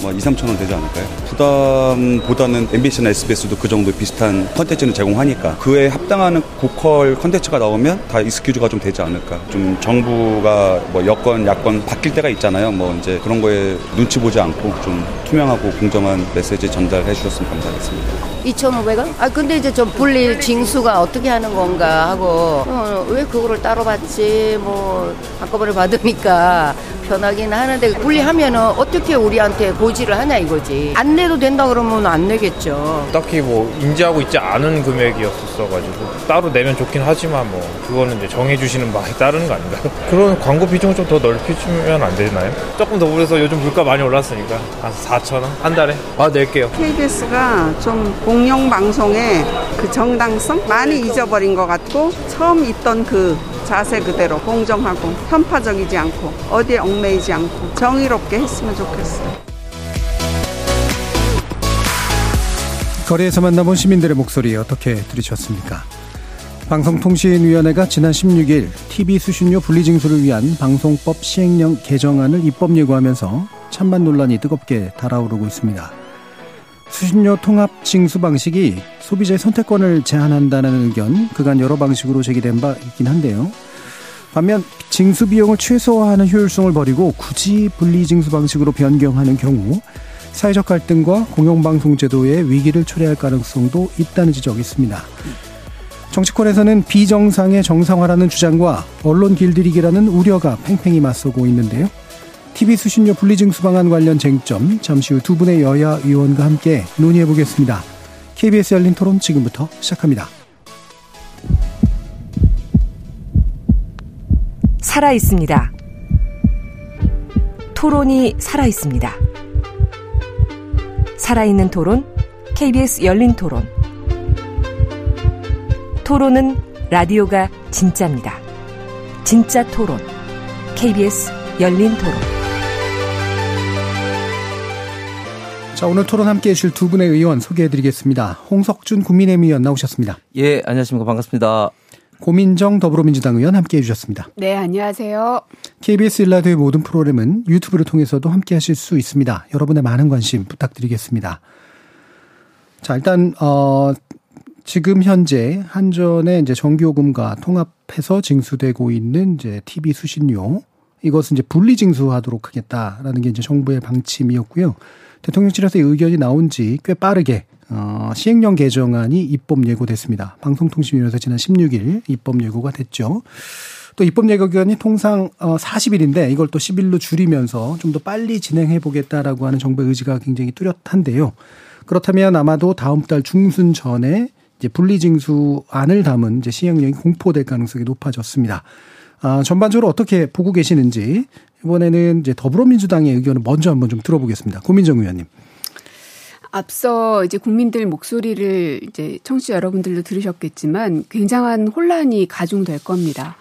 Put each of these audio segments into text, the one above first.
뭐 2, 3천 원 되지 않을까요? 부담보다는 MBC나 SBS도 그 정도 비슷한 컨텐츠는 제공하니까 그에 합당하는 고퀄 컨텐츠가 나오면 다 excuse가 좀 되지 않을까. 좀 정부가 뭐 여권, 야권 바뀔 때가 있잖아요. 뭐 이제 그런 거에 눈치 보지 않고 좀 투명하고 공정한 메시지 전달해 주셨으면 감사하겠습니다. 2,500원? 아 근데 이제 좀 분리 징수가 어떻게 하는 건가 하고 어, 왜 그거를 따로 받지? 뭐 한꺼번에 받으니까 편하긴 하는데 분리하면은 어떻게 우리한테 고지를 하냐 이거지. 안 내도 된다 그러면 안 내겠죠. 딱히 뭐 인지하고 있지 않은 금액이었었어가지고 따로 내면 좋긴 하지만 뭐 그거는 이제 정해주시는 바에 따르는 거 아닌가요? 그런 광고 비중을 좀 더 넓히면 안 되나요? 조금 더 올려서 요즘 물가 많이 올랐으니까 한 4천 원 한 달에 아 낼게요. KBS가 좀 공영 방송의 그 정당성 많이 잊어버린 것 같고 처음 있던 그 자세 그대로 공정하고 편파적이지 않고 어디에 얽매이지 않고 정의롭게 했으면 좋겠어요. 거리에서 만나본 시민들의 목소리 어떻게 들으셨습니까? 방송통신위원회가 지난 16일 TV 수신료 분리징수를 위한 방송법 시행령 개정안을 입법 예고하면서 찬반 논란이 뜨겁게 달아오르고 있습니다. 수신료 통합 징수 방식이 소비자의 선택권을 제한한다는 의견 그간 여러 방식으로 제기된 바 있긴 한데요. 반면 징수 비용을 최소화하는 효율성을 버리고 굳이 분리 징수 방식으로 변경하는 경우 사회적 갈등과 공영방송 제도의 위기를 초래할 가능성도 있다는 지적이 있습니다. 정치권에서는 비정상의 정상화라는 주장과 언론 길들이기라는 우려가 팽팽히 맞서고 있는데요. TV 수신료 분리징수 방안 관련 쟁점 잠시 후 두 분의 여야 의원과 함께 논의해 보겠습니다. KBS 열린 토론 지금부터 시작합니다. 살아 있습니다. 토론이 살아 있습니다. 살아있는 토론, KBS 열린 토론. 토론은 라디오가 진짜입니다. 진짜 토론, KBS 열린 토론. 자, 오늘 토론 함께 해주실 두 분의 의원 소개해 드리겠습니다. 홍석준 국민의힘 의원 나오셨습니다. 예, 안녕하십니까. 반갑습니다. 고민정 더불어민주당 의원 함께 해주셨습니다. 네, 안녕하세요. KBS 일라드의 모든 프로그램은 유튜브를 통해서도 함께 하실 수 있습니다. 여러분의 많은 관심 부탁드리겠습니다. 자, 일단, 어, 지금 현재 한전의 이제 정기요금과 통합해서 징수되고 있는 이제 TV 수신료 이것은 이제 분리 징수하도록 하겠다라는 게 이제 정부의 방침이었고요. 대통령실에서 의견이 나온 지 꽤 빠르게 어, 시행령 개정안이 입법 예고됐습니다. 방송통신위원회에서 지난 16일 입법 예고가 됐죠. 또 입법 예고 기간이 통상 어 40일인데 이걸 또 10일로 줄이면서 좀 더 빨리 진행해 보겠다라고 하는 정부의 의지가 굉장히 뚜렷한데요. 그렇다면 아마도 다음 달 중순 전에 이제 분리징수안을 담은 이제 시행령이 공포될 가능성이 높아졌습니다. 아, 전반적으로 어떻게 보고 계시는지 이번에는 이제 더불어민주당의 의견을 먼저 한번 좀 들어보겠습니다. 고민정 의원님. 앞서 이제 국민들 목소리를 이제 청취자 여러분들도 들으셨겠지만 굉장한 혼란이 가중될 겁니다.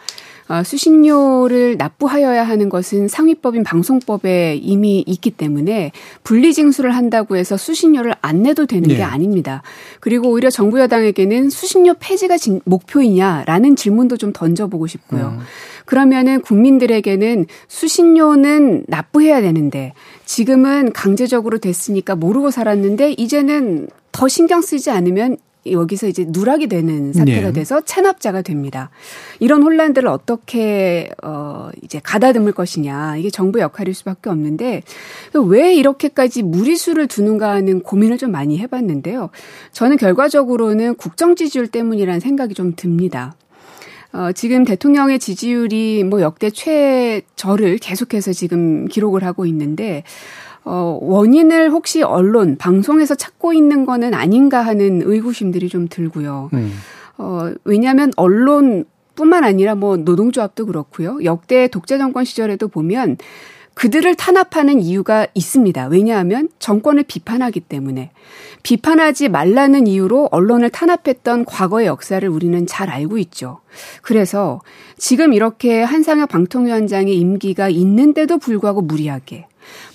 어, 수신료를 납부하여야 하는 것은 상위법인 방송법에 이미 있기 때문에 분리징수를 한다고 해서 수신료를 안 내도 되는 네. 게 아닙니다. 그리고 오히려 정부 여당에게는 수신료 폐지가 목표이냐라는 질문도 좀 던져보고 싶고요. 음. 그러면은 국민들에게는 수신료는 납부해야 되는데 지금은 강제적으로 됐으니까 모르고 살았는데 이제는 더 신경 쓰지 않으면 여기서 이제 누락이 되는 사태가 네. 돼서 체납자가 됩니다. 이런 혼란들을 어떻게 어 이제 가다듬을 것이냐 이게 정부 역할일 수밖에 없는데 왜 이렇게까지 무리수를 두는가 하는 고민을 좀 많이 해봤는데요. 저는 결과적으로는 국정 지지율 때문이라는 생각이 좀 듭니다. 어, 지금 대통령의 지지율이 뭐 역대 최저를 계속해서 지금 기록을 하고 있는데 어, 원인을 혹시 언론, 방송에서 찾고 있는 거는 아닌가 하는 의구심들이 좀 들고요. 음. 어, 왜냐하면 언론 뿐만 아니라 뭐 노동조합도 그렇고요. 역대 독재 정권 시절에도 보면 그들을 탄압하는 이유가 있습니다. 왜냐하면 정권을 비판하기 때문에. 비판하지 말라는 이유로 언론을 탄압했던 과거의 역사를 우리는 잘 알고 있죠. 그래서 지금 이렇게 한상혁 방통위원장의 임기가 있는데도 불구하고 무리하게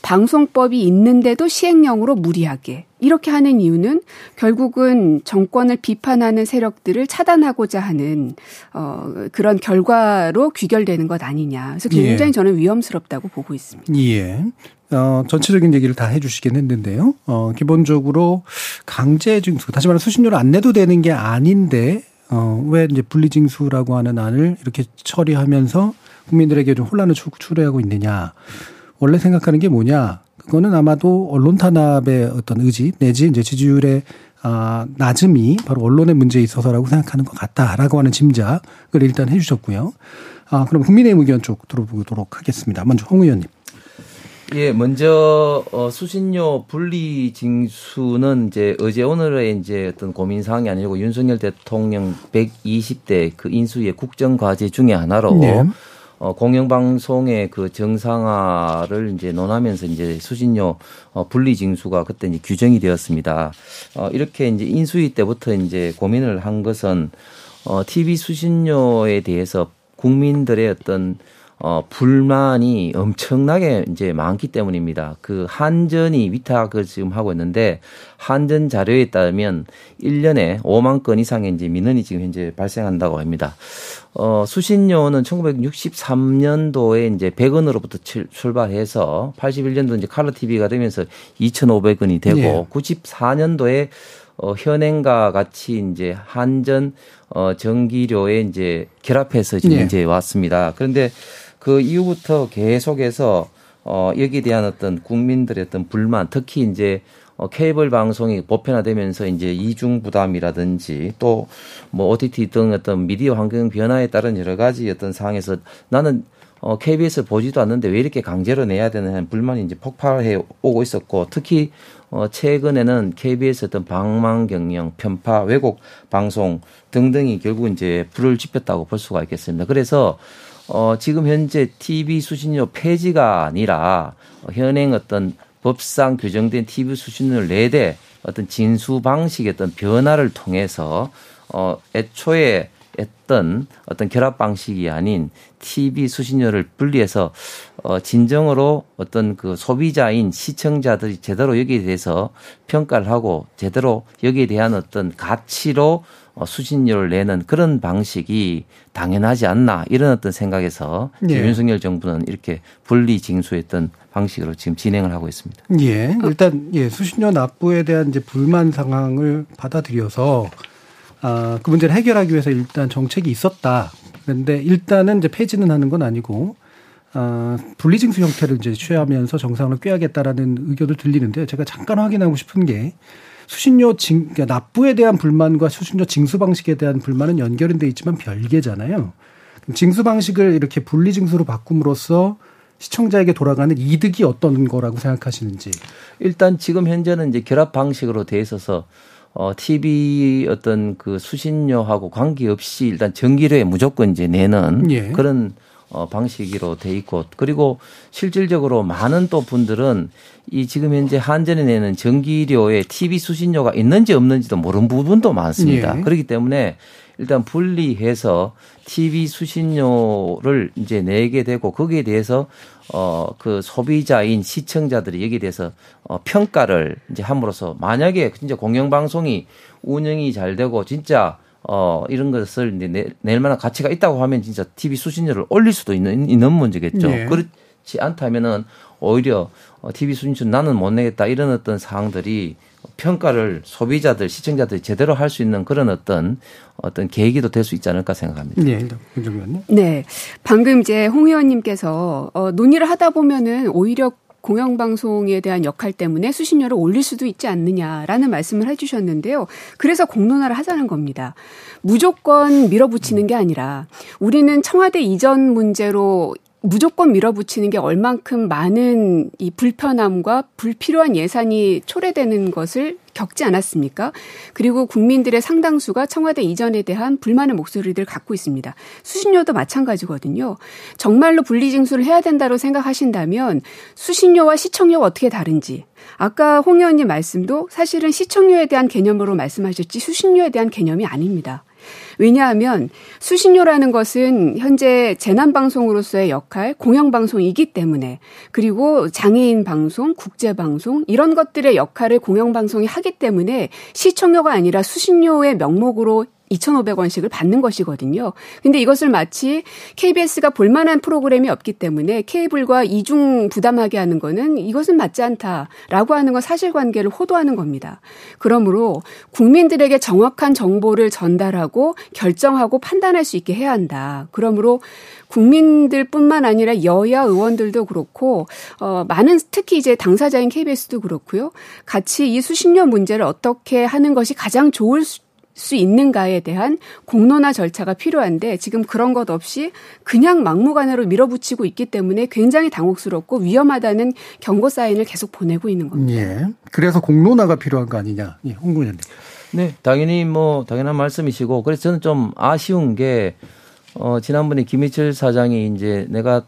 방송법이 있는데도 시행령으로 무리하게 이렇게 하는 이유는 결국은 정권을 비판하는 세력들을 차단하고자 하는 어 그런 결과로 귀결되는 것 아니냐. 그래서 굉장히 예. 저는 위험스럽다고 보고 있습니다. 예. 어, 전체적인 얘기를 다 해주시긴 했는데요. 어, 기본적으로 강제 징수, 다시 말해 수신료를 안 내도 되는 게 아닌데, 어, 왜 이제 분리징수라고 하는 안을 이렇게 처리하면서 국민들에게 좀 혼란을 초래하고 있느냐. 원래 생각하는 게 뭐냐. 그거는 아마도 언론 탄압의 어떤 의지 내지 이제 지지율의 아, 낮음이 바로 언론의 문제에 있어서라고 생각하는 것 같다라고 하는 짐작을 일단 해주셨고요. 아, 그럼 국민의 의견 쪽 들어보도록 하겠습니다. 먼저 홍 의원님. 예, 먼저 어, 수신료 분리 징수는 이제 어제 오늘의 이제 어떤 고민 사항이 아니고 윤석열 대통령 120대 그 인수의 국정 과제 중의 하나로 네. 어, 공영방송의 그 정상화를 이제 논하면서 이제 수신료 어, 분리 징수가 그때 이제 규정이 되었습니다. 어, 이렇게 이제 인수위 때부터 이제 고민을 한 것은 어, TV 수신료에 대해서 국민들의 어떤 어, 불만이 엄청나게 이제 많기 때문입니다. 그 한전이 위탁을 지금 하고 있는데 한전 자료에 따르면 1년에 5만 건 이상의 이제 민원이 지금 현재 발생한다고 합니다. 어, 수신료는 1963년도에 이제 100원으로부터 출발해서 81년도 이제 칼라 TV가 되면서 2,500원이 되고 네. 94년도에 어, 현행과 같이 이제 한전 어, 전기료에 이제 결합해서 지금 네. 이제 왔습니다. 그런데 그 이후부터 계속해서 어 여기에 대한 어떤 국민들의 어떤 불만 특히 이제 어 케이블 방송이 보편화되면서 이제 이중 부담이라든지 또 뭐 OTT 등 어떤 미디어 환경 변화에 따른 여러 가지 어떤 상황에서 나는 어 KBS 보지도 않는데 왜 이렇게 강제로 내야 되는 불만이 이제 폭발해 오고 있었고 특히 어 최근에는 KBS 어떤 방망 경영, 편파, 왜곡 방송 등등이 결국 이제 불을 지폈다고 볼 수가 있겠습니다. 그래서 어, 지금 현재 TV 수신료 폐지가 아니라 현행 어떤 법상 규정된 TV 수신료를 내대 어떤 진수 방식의 어떤 변화를 통해서 어, 애초에 했던 어떤 결합 방식이 아닌 TV 수신료를 분리해서 어 진정으로 어떤 그 소비자인 시청자들이 제대로 여기에 대해서 평가를 하고 제대로 여기에 대한 어떤 가치로 어, 수신료를 내는 그런 방식이 당연하지 않나 이런 어떤 생각에서 예. 윤석열 정부는 이렇게 분리 징수했던 방식으로 지금 진행을 하고 있습니다. 예. 일단 예, 수신료 납부에 대한 이제 불만 상황을 받아들여서 아, 그 문제를 해결하기 위해서 일단 정책이 있었다. 그런데 일단은 이제 폐지는 하는 건 아니고 아, 분리징수 형태를 이제 취하면서 정상으로 꾀하겠다라는 의견도 들리는데 제가 잠깐 확인하고 싶은 게 수신료 징, 그러니까 납부에 대한 불만과 수신료 징수 방식에 대한 불만은 연결은 돼 있지만 별개잖아요. 징수 방식을 이렇게 분리 징수로 바꿈으로써 시청자에게 돌아가는 이득이 어떤 거라고 생각하시는지. 일단 지금 현재는 이제 결합 방식으로 돼 있어서 어, TV 어떤 그 수신료하고 관계없이 일단 전기료에 무조건 이제 내는 예. 그런 어, 방식으로 돼 있고 그리고 실질적으로 많은 또 분들은 이 지금 현재 한전에 내는 전기료에 TV 수신료가 있는지 없는지도 모르는 부분도 많습니다. 예. 그렇기 때문에 일단 분리해서 TV 수신료를 이제 내게 되고 거기에 대해서 어 그 소비자인 시청자들이 여기에 대해서 어 평가를 이제 함으로써 만약에 진짜 공영방송이 운영이 잘 되고 진짜 어, 이런 것을 이제 내, 낼 만한 가치가 있다고 하면 진짜 TV 수신료를 올릴 수도 있는, 있는 문제겠죠. 네. 그렇지 않다면은 오히려 어, TV 수신료 나는 못 내겠다 이런 어떤 사항들이 평가를 소비자들, 시청자들이 제대로 할 수 있는 그런 어떤 어떤 계기도 될 수 있지 않을까 생각합니다. 네, 김정님. 네, 방금 이제 홍 의원님께서 어, 논의를 하다 보면은 오히려 공영방송에 대한 역할 때문에 수신료를 올릴 수도 있지 않느냐라는 말씀을 해주셨는데요. 그래서 공론화를 하자는 겁니다. 무조건 밀어붙이는 게 아니라 우리는 청와대 이전 문제로 무조건 밀어붙이는 게 얼만큼 많은 이 불편함과 불필요한 예산이 초래되는 것을 겪지 않았습니까? 그리고 국민들의 상당수가 청와대 이전에 대한 불만의 목소리를 갖고 있습니다. 수신료도 마찬가지거든요. 정말로 분리징수를 해야 된다고 생각하신다면 수신료와 시청료가 어떻게 다른지 아까 홍 의원님 말씀도 사실은 시청료에 대한 개념으로 말씀하셨지 수신료에 대한 개념이 아닙니다. 왜냐하면 수신료라는 것은 현재 재난방송으로서의 역할, 공영방송이기 때문에 그리고 장애인 방송, 국제방송 이런 것들의 역할을 공영방송이 하기 때문에 시청료가 아니라 수신료의 명목으로 2,500원씩을 받는 것이거든요. 근데 이것을 마치 KBS가 볼만한 프로그램이 없기 때문에 케이블과 이중 부담하게 하는 거는 이것은 맞지 않다라고 하는 건 사실관계를 호도하는 겁니다. 그러므로 국민들에게 정확한 정보를 전달하고 결정하고 판단할 수 있게 해야 한다. 그러므로 국민들뿐만 아니라 여야 의원들도 그렇고 어 많은 특히 이제 당사자인 KBS도 그렇고요. 같이 이 수신료 문제를 어떻게 하는 것이 가장 좋을 수, 수 있는가에 대한 공론화 절차가 필요한데 지금 그런 것 없이 그냥 막무가내로 밀어붙이고 있기 때문에 굉장히 당혹스럽고 위험하다는 경고 사인을 계속 보내고 있는 겁니다. 예. 그래서 공론화가 필요한 거 아니냐. 예, 홍 의원님. 네, 당연히 뭐 당연한 말씀이시고 그래서 저는 좀 아쉬운 게 어, 지난번에 김희철 사장이 이제 내가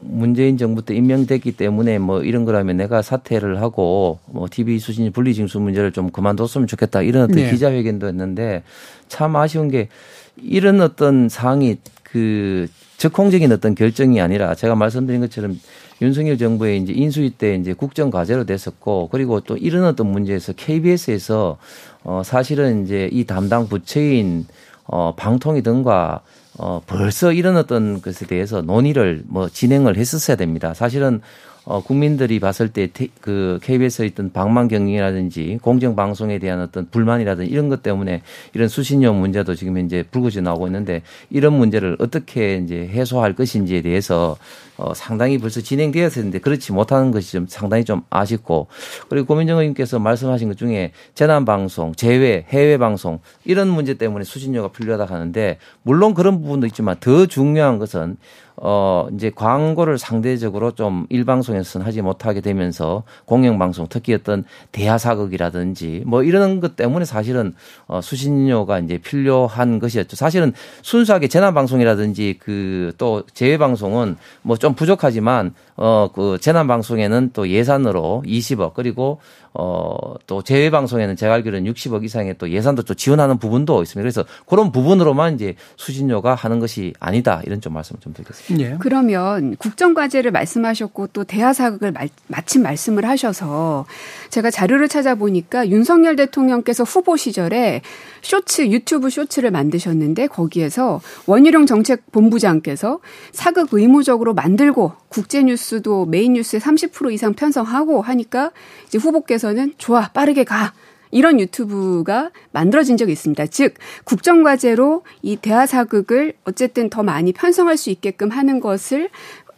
문재인 정부 때 임명됐기 때문에 뭐 이런 거라면 내가 사퇴를 하고 뭐 TV 수신 분리 징수 문제를 좀 그만뒀으면 좋겠다 이런 어떤 네. 기자회견도 했는데 참 아쉬운 게 이런 어떤 사항이 그 적공적인 어떤 결정이 아니라 제가 말씀드린 것처럼 윤석열 정부의 이제 인수위 때 이제 국정 과제로 됐었고 그리고 또 이런 어떤 문제에서 KBS에서 어 사실은 이제 이 담당 부처인 어 방통위 등과 어 벌써 이런 어떤 것에 대해서 논의를 뭐 진행을 했었어야 됩니다. 사실은 어 국민들이 봤을 때 그 KBS에 있던 방만 경영이라든지 공정 방송에 대한 어떤 불만이라든지 이런 것 때문에 이런 수신료 문제도 지금 현재 불거져 나오고 있는데 이런 문제를 어떻게 이제 해소할 것인지에 대해서 어 상당히 벌써 진행되었었는데 그렇지 못하는 것이 좀 상당히 좀 아쉽고 그리고 고민정 의원님께서 말씀하신 것 중에 재난 방송, 재외, 해외 방송 이런 문제 때문에 수신료가 필요하다 하는데 물론 그런 부분도 있지만 더 중요한 것은 어, 이제 광고를 상대적으로 좀 일방송에서는 하지 못하게 되면서 공영방송 특히 어떤 대하사극이라든지 뭐 이런 것 때문에 사실은 어, 수신료가 이제 필요한 것이었죠. 사실은 순수하게 재난방송이라든지 그 또 재외방송은 뭐 좀 부족하지만 어, 그 재난방송에는 또 예산으로 20억 그리고 어, 또 재외방송에는 제가 알기로는 60억 이상의 또 예산도 또 지원하는 부분도 있습니다. 그래서 그런 부분으로만 이제 수신료가 하는 것이 아니다. 이런 좀 말씀을 좀 드리겠습니다. 예. 그러면 국정과제를 말씀하셨고 또 대하사극을 마, 마침 말씀을 하셔서 제가 자료를 찾아보니까 윤석열 대통령께서 후보 시절에 쇼츠 유튜브 쇼츠를 만드셨는데 거기에서 원희룡 정책본부장께서 사극 의무적으로 만들고 국제뉴스도 메인 뉴스의 30% 이상 편성하고 하니까 이제 후보께서 는 좋아 빠르게 가 이런 유튜브가 만들어진 적이 있습니다. 즉 국정과제로 이 대하사극을 어쨌든 더 많이 편성할 수 있게끔 하는 것을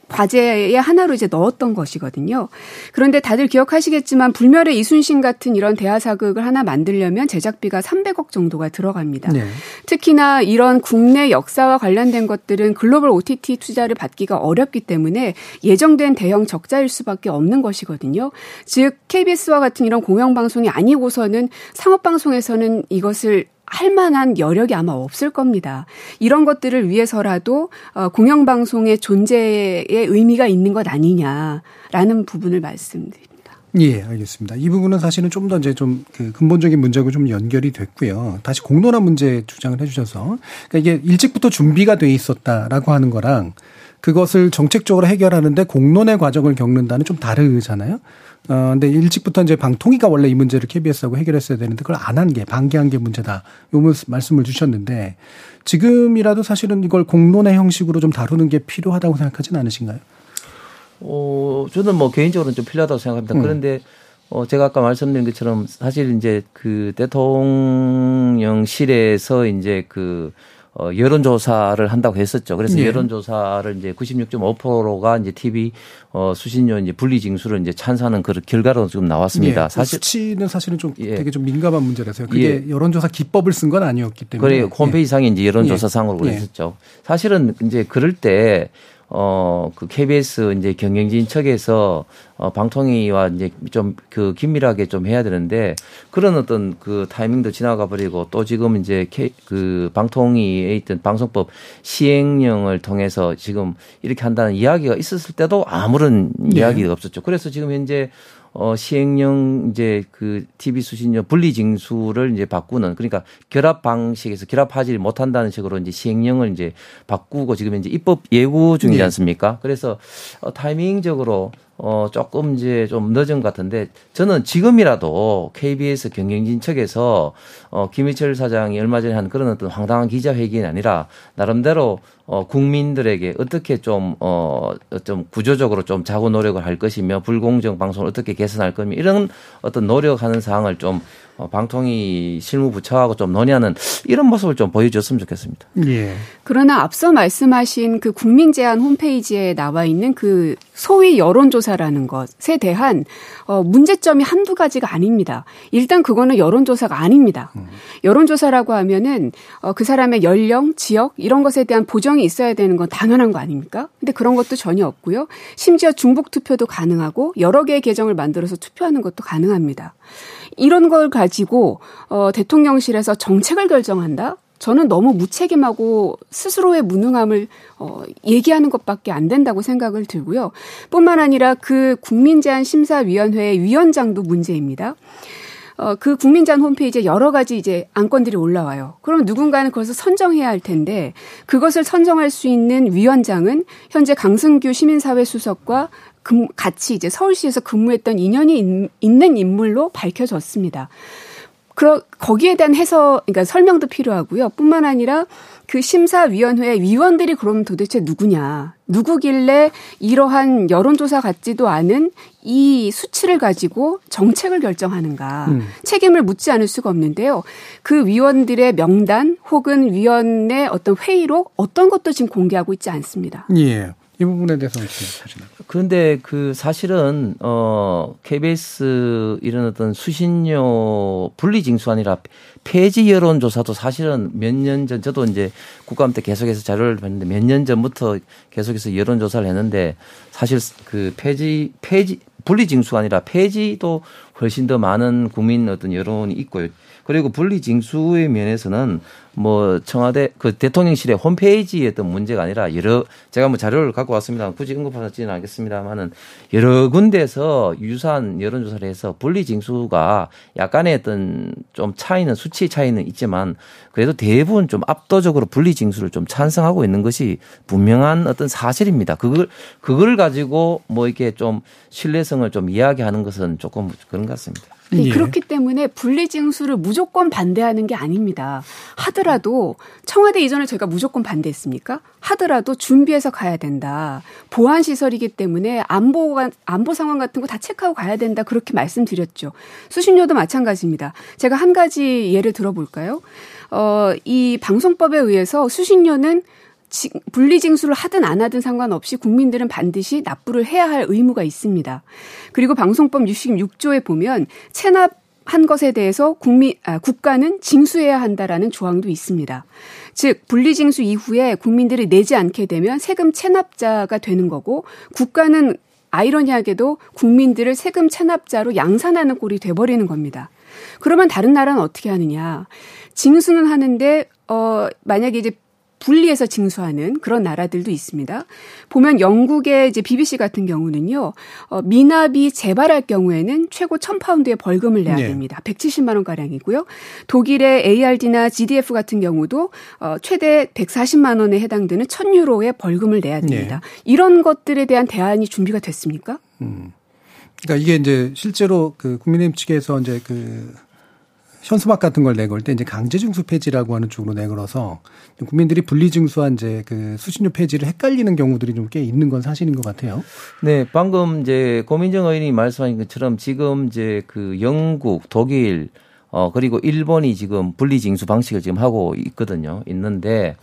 과제의 하나로 이제 넣었던 것이거든요. 그런데 다들 기억하시겠지만 불멸의 이순신 같은 이런 대하사극을 하나 만들려면 제작비가 300억 정도가 들어갑니다. 네. 특히나 이런 국내 역사와 관련된 것들은 글로벌 OTT 투자를 받기가 어렵기 때문에 예정된 대형 적자일 수밖에 없는 것이거든요. 즉 KBS와 같은 이런 공영방송이 아니고서는 상업방송에서는 이것을 할 만한 여력이 아마 없을 겁니다. 이런 것들을 위해서라도 어, 공영방송의 존재의 의미가 있는 것 아니냐라는 부분을 말씀드립니다. 예, 알겠습니다. 이 부분은 사실은 좀 더 이제 좀 그 근본적인 문제하고 좀 연결이 됐고요. 다시 공론화 문제 주장을 해주셔서 그러니까 이게 일찍부터 준비가 돼 있었다라고 하는 거랑 그것을 정책적으로 해결하는데 공론의 과정을 겪는다는 좀 다르잖아요. 어, 근데 일찍부터 이제 방통위가 원래 이 문제를 KBS하고 해결했어야 되는데 그걸 안 한 게, 방기한 게 문제다. 요 말씀을 주셨는데 지금이라도 사실은 이걸 공론의 형식으로 좀 다루는 게 필요하다고 생각하진 않으신가요? 어, 저는 뭐 개인적으로는 좀 필요하다고 생각합니다. 음. 그런데 어, 제가 아까 말씀드린 것처럼 사실 이제 그 대통령실에서 이제 그 어, 여론조사를 한다고 했었죠. 그래서 예. 여론조사를 이제 96.5%가 이제 TV 어, 수신료 이제 분리징수를 이제 찬성하는 그 결과로 지금 나왔습니다. 예, 사실 수치는 사실은 좀 예. 되게 좀 민감한 문제라서요. 그게 여론조사 기법을 쓴 건 아니었기 때문에. 그래요. 홈페이지상에 이제 여론조사상으로 예. 그랬었죠. 사실은 이제 그럴 때 어, 그 KBS 이제 경영진 측에서 어, 방통위와 이제 좀 그 긴밀하게 좀 해야 되는데 그런 어떤 그 타이밍도 지나가 버리고 또 지금 이제 K, 그 방통위에 있던 방송법 시행령을 통해서 지금 이렇게 한다는 이야기가 있었을 때도 아무런 예. 이야기가 없었죠. 그래서 지금 현재 어, 시행령 이제 그 TV 수신료 분리 징수를 이제 바꾸는 그러니까 결합 방식에서 결합하지 못한다는 식으로 이제 시행령을 이제 바꾸고 지금 이제 입법 예고 중이지 네. 않습니까? 그래서 어, 타이밍적으로 어, 조금 이제 좀 늦은 것 같은데 저는 지금이라도 KBS 경영진 측에서 어, 김희철 사장이 얼마 전에 한 그런 어떤 황당한 기자회견이 아니라 나름대로 어, 국민들에게 어떻게 좀, 어, 좀 구조적으로 좀 자구 노력을 할 것이며 불공정 방송을 어떻게 개선할 거며 이런 어떤 노력하는 사항을 좀 어, 방통위 실무부처하고 좀 논의하는 이런 모습을 좀 보여줬으면 좋겠습니다. 예. 그러나 앞서 말씀하신 그 국민 제안 홈페이지에 나와 있는 그 소위 여론조사 라는 것에 대한 어, 문제점이 한두 가지가 아닙니다. 일단 그거는 여론조사가 아닙니다. 여론조사라고 하면은 어, 그 사람의 연령, 지역 이런 것에 대한 보정이 있어야 되는 건 당연한 거 아닙니까? 근데 그런 것도 전혀 없고요. 심지어 중복 투표도 가능하고 여러 개의 계정을 만들어서 투표하는 것도 가능합니다. 이런 걸 가지고 어, 대통령실에서 정책을 결정한다? 저는 너무 무책임하고 스스로의 무능함을 어, 얘기하는 것밖에 안 된다고 생각을 들고요. 뿐만 아니라 그 국민제안심사위원회 위원장도 문제입니다. 어, 그 국민제안 홈페이지에 여러 가지 이제 안건들이 올라와요. 그럼 누군가는 그것을 선정해야 할 텐데 그것을 선정할 수 있는 위원장은 현재 강승규 시민사회 수석과 금, 같이 이제 서울시에서 근무했던 인연이 있, 있는 인물로 밝혀졌습니다. 그러, 거기에 대한 해석, 그러니까 설명도 필요하고요. 뿐만 아니라 그 심사위원회 위원들이 그럼 도대체 누구냐. 누구길래 이러한 여론조사 같지도 않은 이 수치를 가지고 정책을 결정하는가. 음. 책임을 묻지 않을 수가 없는데요. 그 위원들의 명단 혹은 위원의 어떤 회의록 어떤 것도 지금 공개하고 있지 않습니다. 예. 이 부분에 대해서 어떻게 하시나요? 그런데 그 사실은 어 KBS 이런 어떤 수신료 분리 징수 아니라 폐지 여론 조사도 사실은 몇 년 전 저도 이제 국감 때 계속해서 자료를 봤는데 몇 년 전부터 계속해서 여론 조사를 했는데 사실 그 폐지 폐지 분리 징수가 아니라 폐지도 훨씬 더 많은 국민 어떤 여론이 있고요. 그리고 분리 징수의 면에서는 뭐 청와대 그 대통령실의 홈페이지에 어떤 문제가 아니라 여러 제가 뭐 자료를 갖고 왔습니다. 굳이 언급하지는 않겠습니다만은 여러 군데에서 유사한 여론조사를 해서 분리 징수가 약간의 어떤 좀 차이는 수치 차이는 있지만 그래도 대부분 좀 압도적으로 분리 징수를 좀 찬성하고 있는 것이 분명한 어떤 사실입니다. 그걸 그걸 가지고 뭐 이렇게 좀 신뢰성을 좀 이야기하는 것은 조금 그런 것 같습니다. 네, 예. 그렇기 때문에 분리징수를 무조건 반대하는 게 아닙니다. 하더라도 청와대 이전에 저희가 무조건 반대했습니까? 하더라도 준비해서 가야 된다. 보안 시설이기 때문에 안보가 안보 상황 같은 거 다 체크하고 가야 된다. 그렇게 말씀드렸죠. 수신료도 마찬가지입니다. 제가 한 가지 예를 들어볼까요? 어, 이 방송법에 의해서 수신료는 지- 분리징수를 하든 안 하든 상관없이 국민들은 반드시 납부를 해야 할 의무가 있습니다. 그리고 방송법 66조에 보면 체납 한 것에 대해서 국민 아, 국가는 징수해야 한다라는 조항도 있습니다. 즉 분리징수 이후에 국민들이 내지 않게 되면 세금 체납자가 되는 거고 국가는 아이러니하게도 국민들을 세금 체납자로 양산하는 꼴이 돼버리는 겁니다. 그러면 다른 나라는 어떻게 하느냐? 징수는 하는데 어 만약에 이제 분리해서 징수하는 그런 나라들도 있습니다. 보면 영국의 이제 BBC 같은 경우는요, 어, 미납이 재발할 경우에는 최고 1000파운드의 벌금을 내야 네. 됩니다. 170만 원 가량이고요. 독일의 ARD나 GDF 같은 경우도 어, 최대 140만 원에 해당되는 1000유로의 벌금을 내야 됩니다. 이런 것들에 대한 대안이 준비가 됐습니까? 그러니까 이게 이제 실제로 그 국민의힘 측에서 이제 그 현수막 같은 걸 내걸 때 이제 강제징수 폐지라고 하는 쪽으로 내걸어서 국민들이 분리징수한 이제 그 수신료 폐지를 헷갈리는 경우들이 좀 꽤 있는 건 사실인 것 같아요. 네, 방금 이제 고민정 의원이 말씀하신 것처럼 지금 이제 그 영국, 독일, 어, 그리고 일본이 지금 분리징수 방식을 지금 하고 있거든요. 있는데,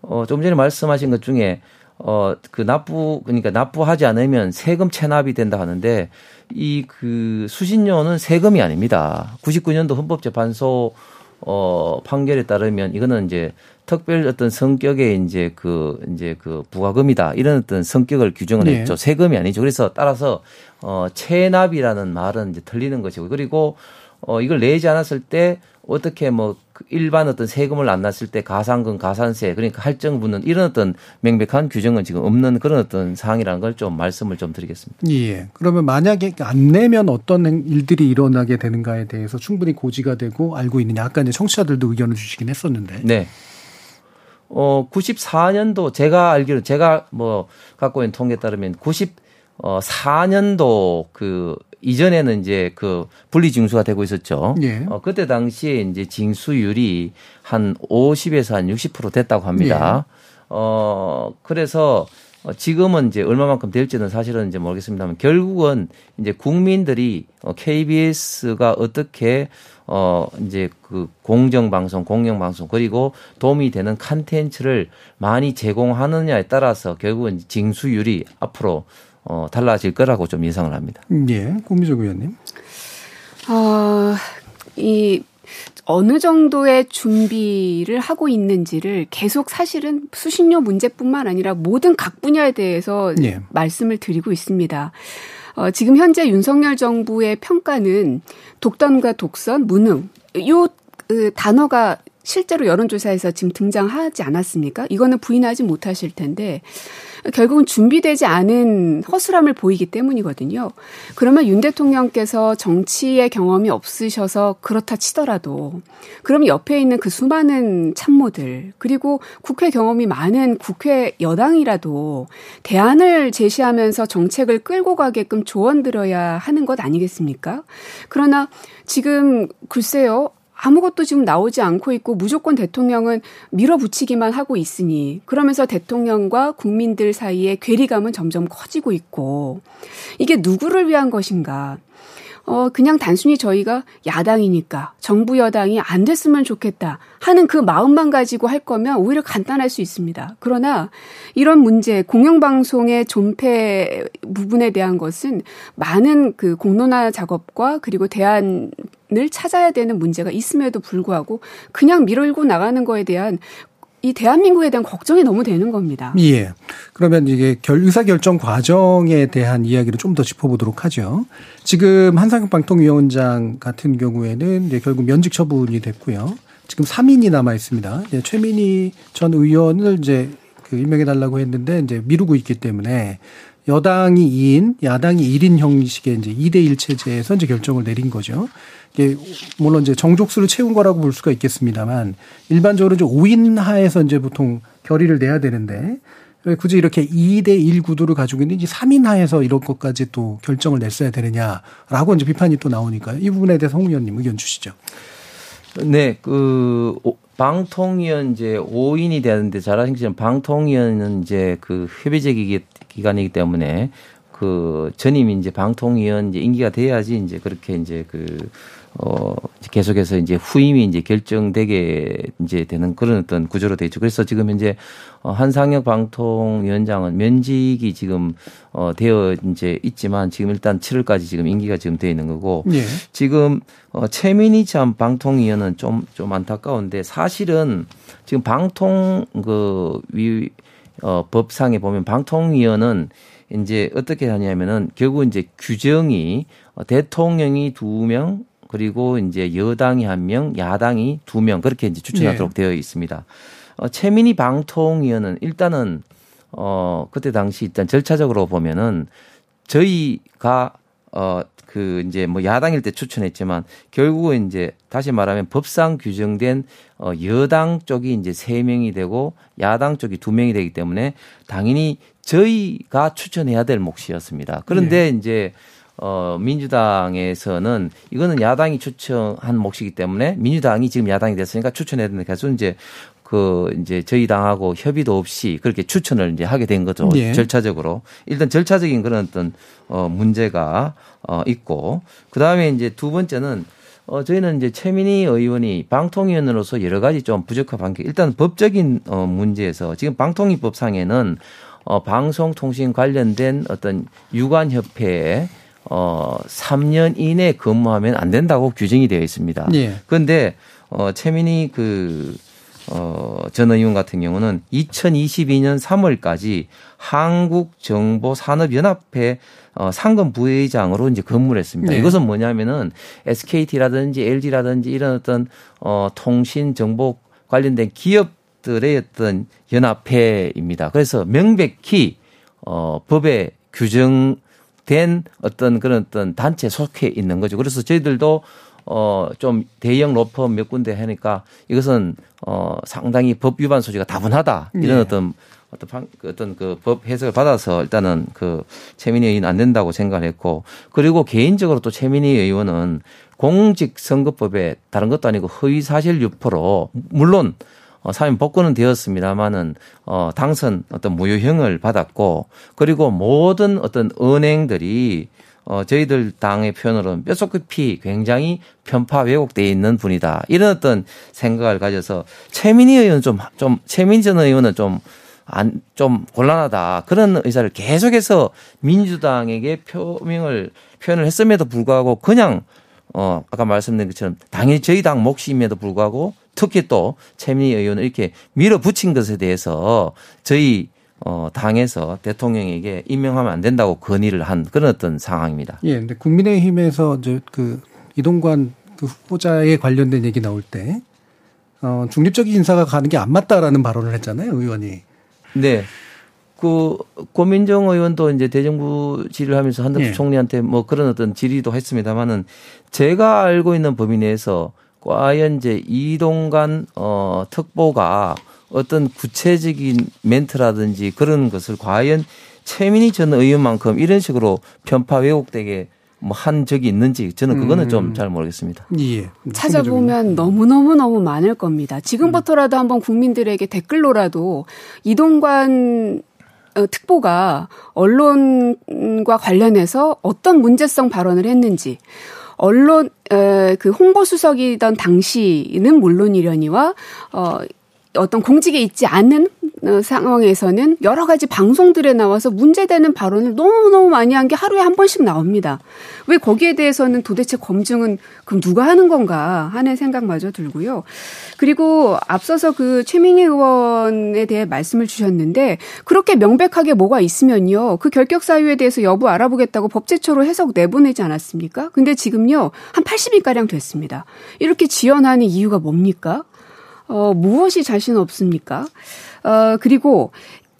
어, 좀 전에 말씀하신 것 중에, 어, 그 납부, 그러니까 납부하지 않으면 세금 체납이 된다 하는데, 이 그 수신료는 세금이 아닙니다. 99년도 헌법재판소 어, 판결에 따르면 이거는 이제 특별 어떤 성격의 이제 그 이제 그 부가금이다 이런 어떤 성격을 규정을 네. 했죠. 세금이 아니죠. 그래서 따라서 어, 체납이라는 말은 이제 틀리는 것이고 그리고 어, 이걸 내지 않았을 때 어떻게 뭐그 일반 어떤 세금을 안 냈을 때 가상금, 가산세 그러니까 할증 붙는 이런 어떤 명백한 규정은 지금 없는 그런 어떤 사항이라는 걸 좀 말씀을 좀 드리겠습니다. 예. 그러면 만약에 안 내면 어떤 일들이 일어나게 되는가에 대해서 충분히 고지가 되고 알고 있느냐. 아까 이제 청취자들도 의견을 주시긴 했었는데. 네. 어 94년도 제가 알기로 제가 뭐 갖고 있는 통계에 따르면 94년도 그 이전에는 이제 그 분리 징수가 되고 있었죠. 예. 어, 그때 당시에 이제 징수율이 한 50에서 한 60% 됐다고 합니다. 예. 어, 그래서 어, 지금은 이제 얼마만큼 될지는 사실은 이제 모르겠습니다만 결국은 이제 국민들이 어, KBS가 어떻게 어 이제 그 공정 방송, 공영 방송 그리고 도움이 되는 컨텐츠를 많이 제공하느냐에 따라서 결국은 징수율이 앞으로 어 달라질 거라고 좀 예상을 합니다. 예, 고미정 의원님. 어, 이 어느 정도의 준비를 하고 있는지를 계속 사실은 수신료 문제뿐만 아니라 모든 각 분야에 대해서 예. 말씀을 드리고 있습니다. 어, 지금 현재 윤석열 정부의 평가는 독단과 독선, 무능 요 그, 단어가 실제로 여론조사에서 지금 등장하지 않았습니까? 이거는 부인하지 못하실 텐데 결국은 준비되지 않은 허술함을 보이기 때문이거든요. 그러면 윤 대통령께서 정치의 경험이 없으셔서 그렇다 치더라도 그럼 옆에 있는 그 수많은 참모들 그리고 국회 경험이 많은 국회 여당이라도 대안을 제시하면서 정책을 끌고 가게끔 조언 들어야 하는 것 아니겠습니까? 그러나 지금 글쎄요. 아무것도 지금 나오지 않고 있고 무조건 대통령은 밀어붙이기만 하고 있으니 그러면서 대통령과 국민들 사이의 괴리감은 점점 커지고 있고 이게 누구를 위한 것인가? 어, 그냥 단순히 저희가 야당이니까 정부 여당이 안 됐으면 좋겠다 하는 그 마음만 가지고 할 거면 오히려 간단할 수 있습니다. 그러나 이런 문제, 공영방송의 존폐 부분에 대한 것은 많은 그 공론화 작업과 그리고 대안 을 찾아야 되는 문제가 있음에도 불구하고 그냥 밀어일고 나가는 거에 대한 이 대한민국에 대한 걱정이 너무 되는 겁니다. 예. 그러면 이게 결, 의사결정 과정에 대한 이야기를 좀 더 짚어보도록 하죠. 지금 한상혁 방통위원장 같은 경우에는 결국 면직 처분이 됐고요. 지금 3인이 남아 있습니다. 이제 최민희 전 의원을 이제 그 임명해달라고 했는데 이제 미루고 있기 때문에 여당이 2인, 야당이 1인 형식의 이제 2대1 체제에서 이제 결정을 내린 거죠. 이게 물론 이제 정족수를 채운 거라고 볼 수가 있겠습니다만 일반적으로 이제 5인 하에서 이제 보통 결의를 내야 되는데 왜 굳이 이렇게 2대 1 구도를 가지고 있는지 3인 하에서 이런 것까지 또 결정을 냈어야 되느냐라고 이제 비판이 또 나오니까 이 부분에 대해서 홍 의원님 의견 주시죠. 네, 그 방통위원 이제 5인이 되는데 잘 것처럼 방통위원은 이제 그 협의제 기관이기 때문에 그 전임 이제 방통위원 이제 임기가 돼야지 이제 그렇게 이제 그 어, 계속해서 이제 후임이 이제 결정되게 이제 되는 그런 어떤 구조로 돼 있죠. 그래서 지금 이제 어, 한상혁 방통위원장은 면직이 지금 어, 되어 이제 있지만 지금 일단 7월까지 지금 임기가 지금 돼 있는 거고 예. 지금 어, 최민희 참 방통위원은 좀, 좀 안타까운데 사실은 지금 방통 그 위, 어, 법상에 보면 방통위원은 이제 어떻게 하냐면은 결국 이제 규정이 어, 대통령이 두 명, 그리고 이제 여당이 한 명, 야당이 두 명 그렇게 이제 추천하도록 네. 되어 있습니다. 어, 최민희 방통위원은 일단은 어 그때 당시 일단 절차적으로 보면은 저희가 어 그 이제 뭐 야당일 때 추천했지만 결국은 이제 다시 말하면 법상 규정된 어 여당 쪽이 이제 세 명이 되고 야당 쪽이 두 명이 되기 때문에 당연히 저희가 추천해야 될 몫이었습니다. 그런데 네. 이제 어, 민주당에서는 이거는 야당이 추천한 몫이기 때문에 민주당이 지금 야당이 됐으니까 추천해야 되는데 계속 이제 그 이제 저희 당하고 협의도 없이 그렇게 추천을 이제 하게 된 거죠. 예. 절차적으로. 일단 절차적인 그런 어떤 어 문제가 어 있고 그다음에 이제 두 번째는 어 저희는 이제 최민희 의원이 방통위원으로서 여러 가지 좀 부적합 한 게 일단 법적인 어 문제에서 지금 방통위법상에는 어 방송통신 관련된 어떤 유관협회에 어 3년 이내 근무하면 안 된다고 규정이 되어 있습니다. 예. 그런데 어 최민희 그 어, 전 의원 같은 경우는 2022년 3월까지 한국정보산업연합회 어, 상금 부회장으로 이제 근무를 했습니다. 네. 이것은 뭐냐면은 SKT라든지 LG라든지 이런 어떤 어, 통신 정보 관련된 기업들의 어떤 연합회입니다. 그래서 명백히 어, 법에 규정 된 어떤 그런 어떤 단체 속해 있는 거죠. 그래서 저희들도 어, 좀 대형 로펌 몇 군데 하니까 이것은 어, 상당히 법 위반 소지가 다분하다. 이런 네. 어떤 어떤 방, 그 어떤 그 법 해석을 받아서 일단은 그 최민희 의원 안 된다고 생각을 했고 그리고 개인적으로 또 최민희 의원은 공직선거법에 다른 것도 아니고 허위 사실 유포로 물론 어, 사면 복권은 되었습니다만은 어, 당선 어떤 무효형을 받았고 그리고 모든 어떤 은행들이 어, 저희들 당의 표현으로는 뼛속 깊이 굉장히 편파 왜곡돼 있는 분이다. 이런 어떤 생각을 가져서 최민희 의원 좀, 좀, 최민희 전 의원은 좀, 안, 좀 곤란하다. 그런 의사를 계속해서 민주당에게 표명을, 표현을 했음에도 불구하고 그냥, 어, 아까 말씀드린 것처럼 당연히 저희 당 몫임에도 불구하고 특히 또 최민희 의원을 이렇게 밀어붙인 것에 대해서 저희 어, 당에서 대통령에게 임명하면 안 된다고 건의를 한 그런 어떤 상황입니다. 예, 근데 국민의힘에서 이제 그 이동관 그 후보자에 관련된 얘기 나올 때 어, 중립적인 인사가 가는 게 안 맞다라는 발언을 했잖아요, 의원이. 네. 그 고민정 의원도 이제 대정부 질의를 하면서 한덕수 예. 총리한테 뭐 그런 어떤 질의도 했습니다만은 제가 알고 있는 범위 내에서 과연 이제 이동관 어 특보가 어떤 구체적인 멘트라든지 그런 것을 과연 최민희 전 의원만큼 이런 식으로 편파 왜곡되게 뭐 한 적이 있는지 저는 그거는 음. 좀잘 모르겠습니다. 예. 찾아보면 너무너무 너무 많을 겁니다. 지금부터라도 한번 국민들에게 댓글로라도 이동관 어, 특보가 언론과 관련해서 어떤 문제성 발언을 했는지 언론 에, 그 홍보수석이던 당시는 물론이려니와 어 어떤 공직에 있지 않은 어, 상황에서는 여러 가지 방송들에 나와서 문제되는 발언을 너무너무 많이 한 게 하루에 한 번씩 나옵니다. 왜 거기에 대해서는 도대체 검증은 그럼 누가 하는 건가 하는 생각마저 들고요. 그리고 앞서서 그 최민희 의원에 대해 말씀을 주셨는데 그렇게 명백하게 뭐가 있으면요. 그 결격 사유에 대해서 여부 알아보겠다고 법제처로 해석 내보내지 않았습니까? 근데 지금요. 한 80일가량 됐습니다. 이렇게 지연하는 이유가 뭡니까? 어, 무엇이 자신 없습니까? 어, 그리고,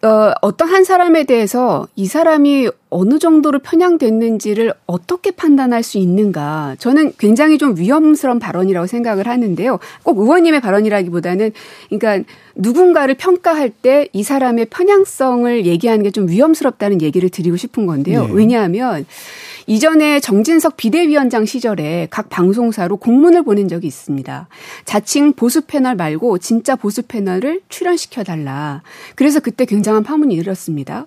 어, 어떤 한 사람에 대해서 이 사람이 어느 정도로 편향됐는지를 어떻게 판단할 수 있는가. 저는 굉장히 좀 위험스러운 발언이라고 생각을 하는데요. 꼭 의원님의 발언이라기보다는, 그러니까 누군가를 평가할 때 이 사람의 편향성을 얘기하는 게 좀 위험스럽다는 얘기를 드리고 싶은 건데요. 네. 왜냐하면 이전에 정진석 비대위원장 시절에 각 방송사로 공문을 보낸 적이 있습니다. 자칭 보수 패널 말고 진짜 보수 패널을 출연시켜 달라. 그래서 그때 굉장한 파문이 일었습니다.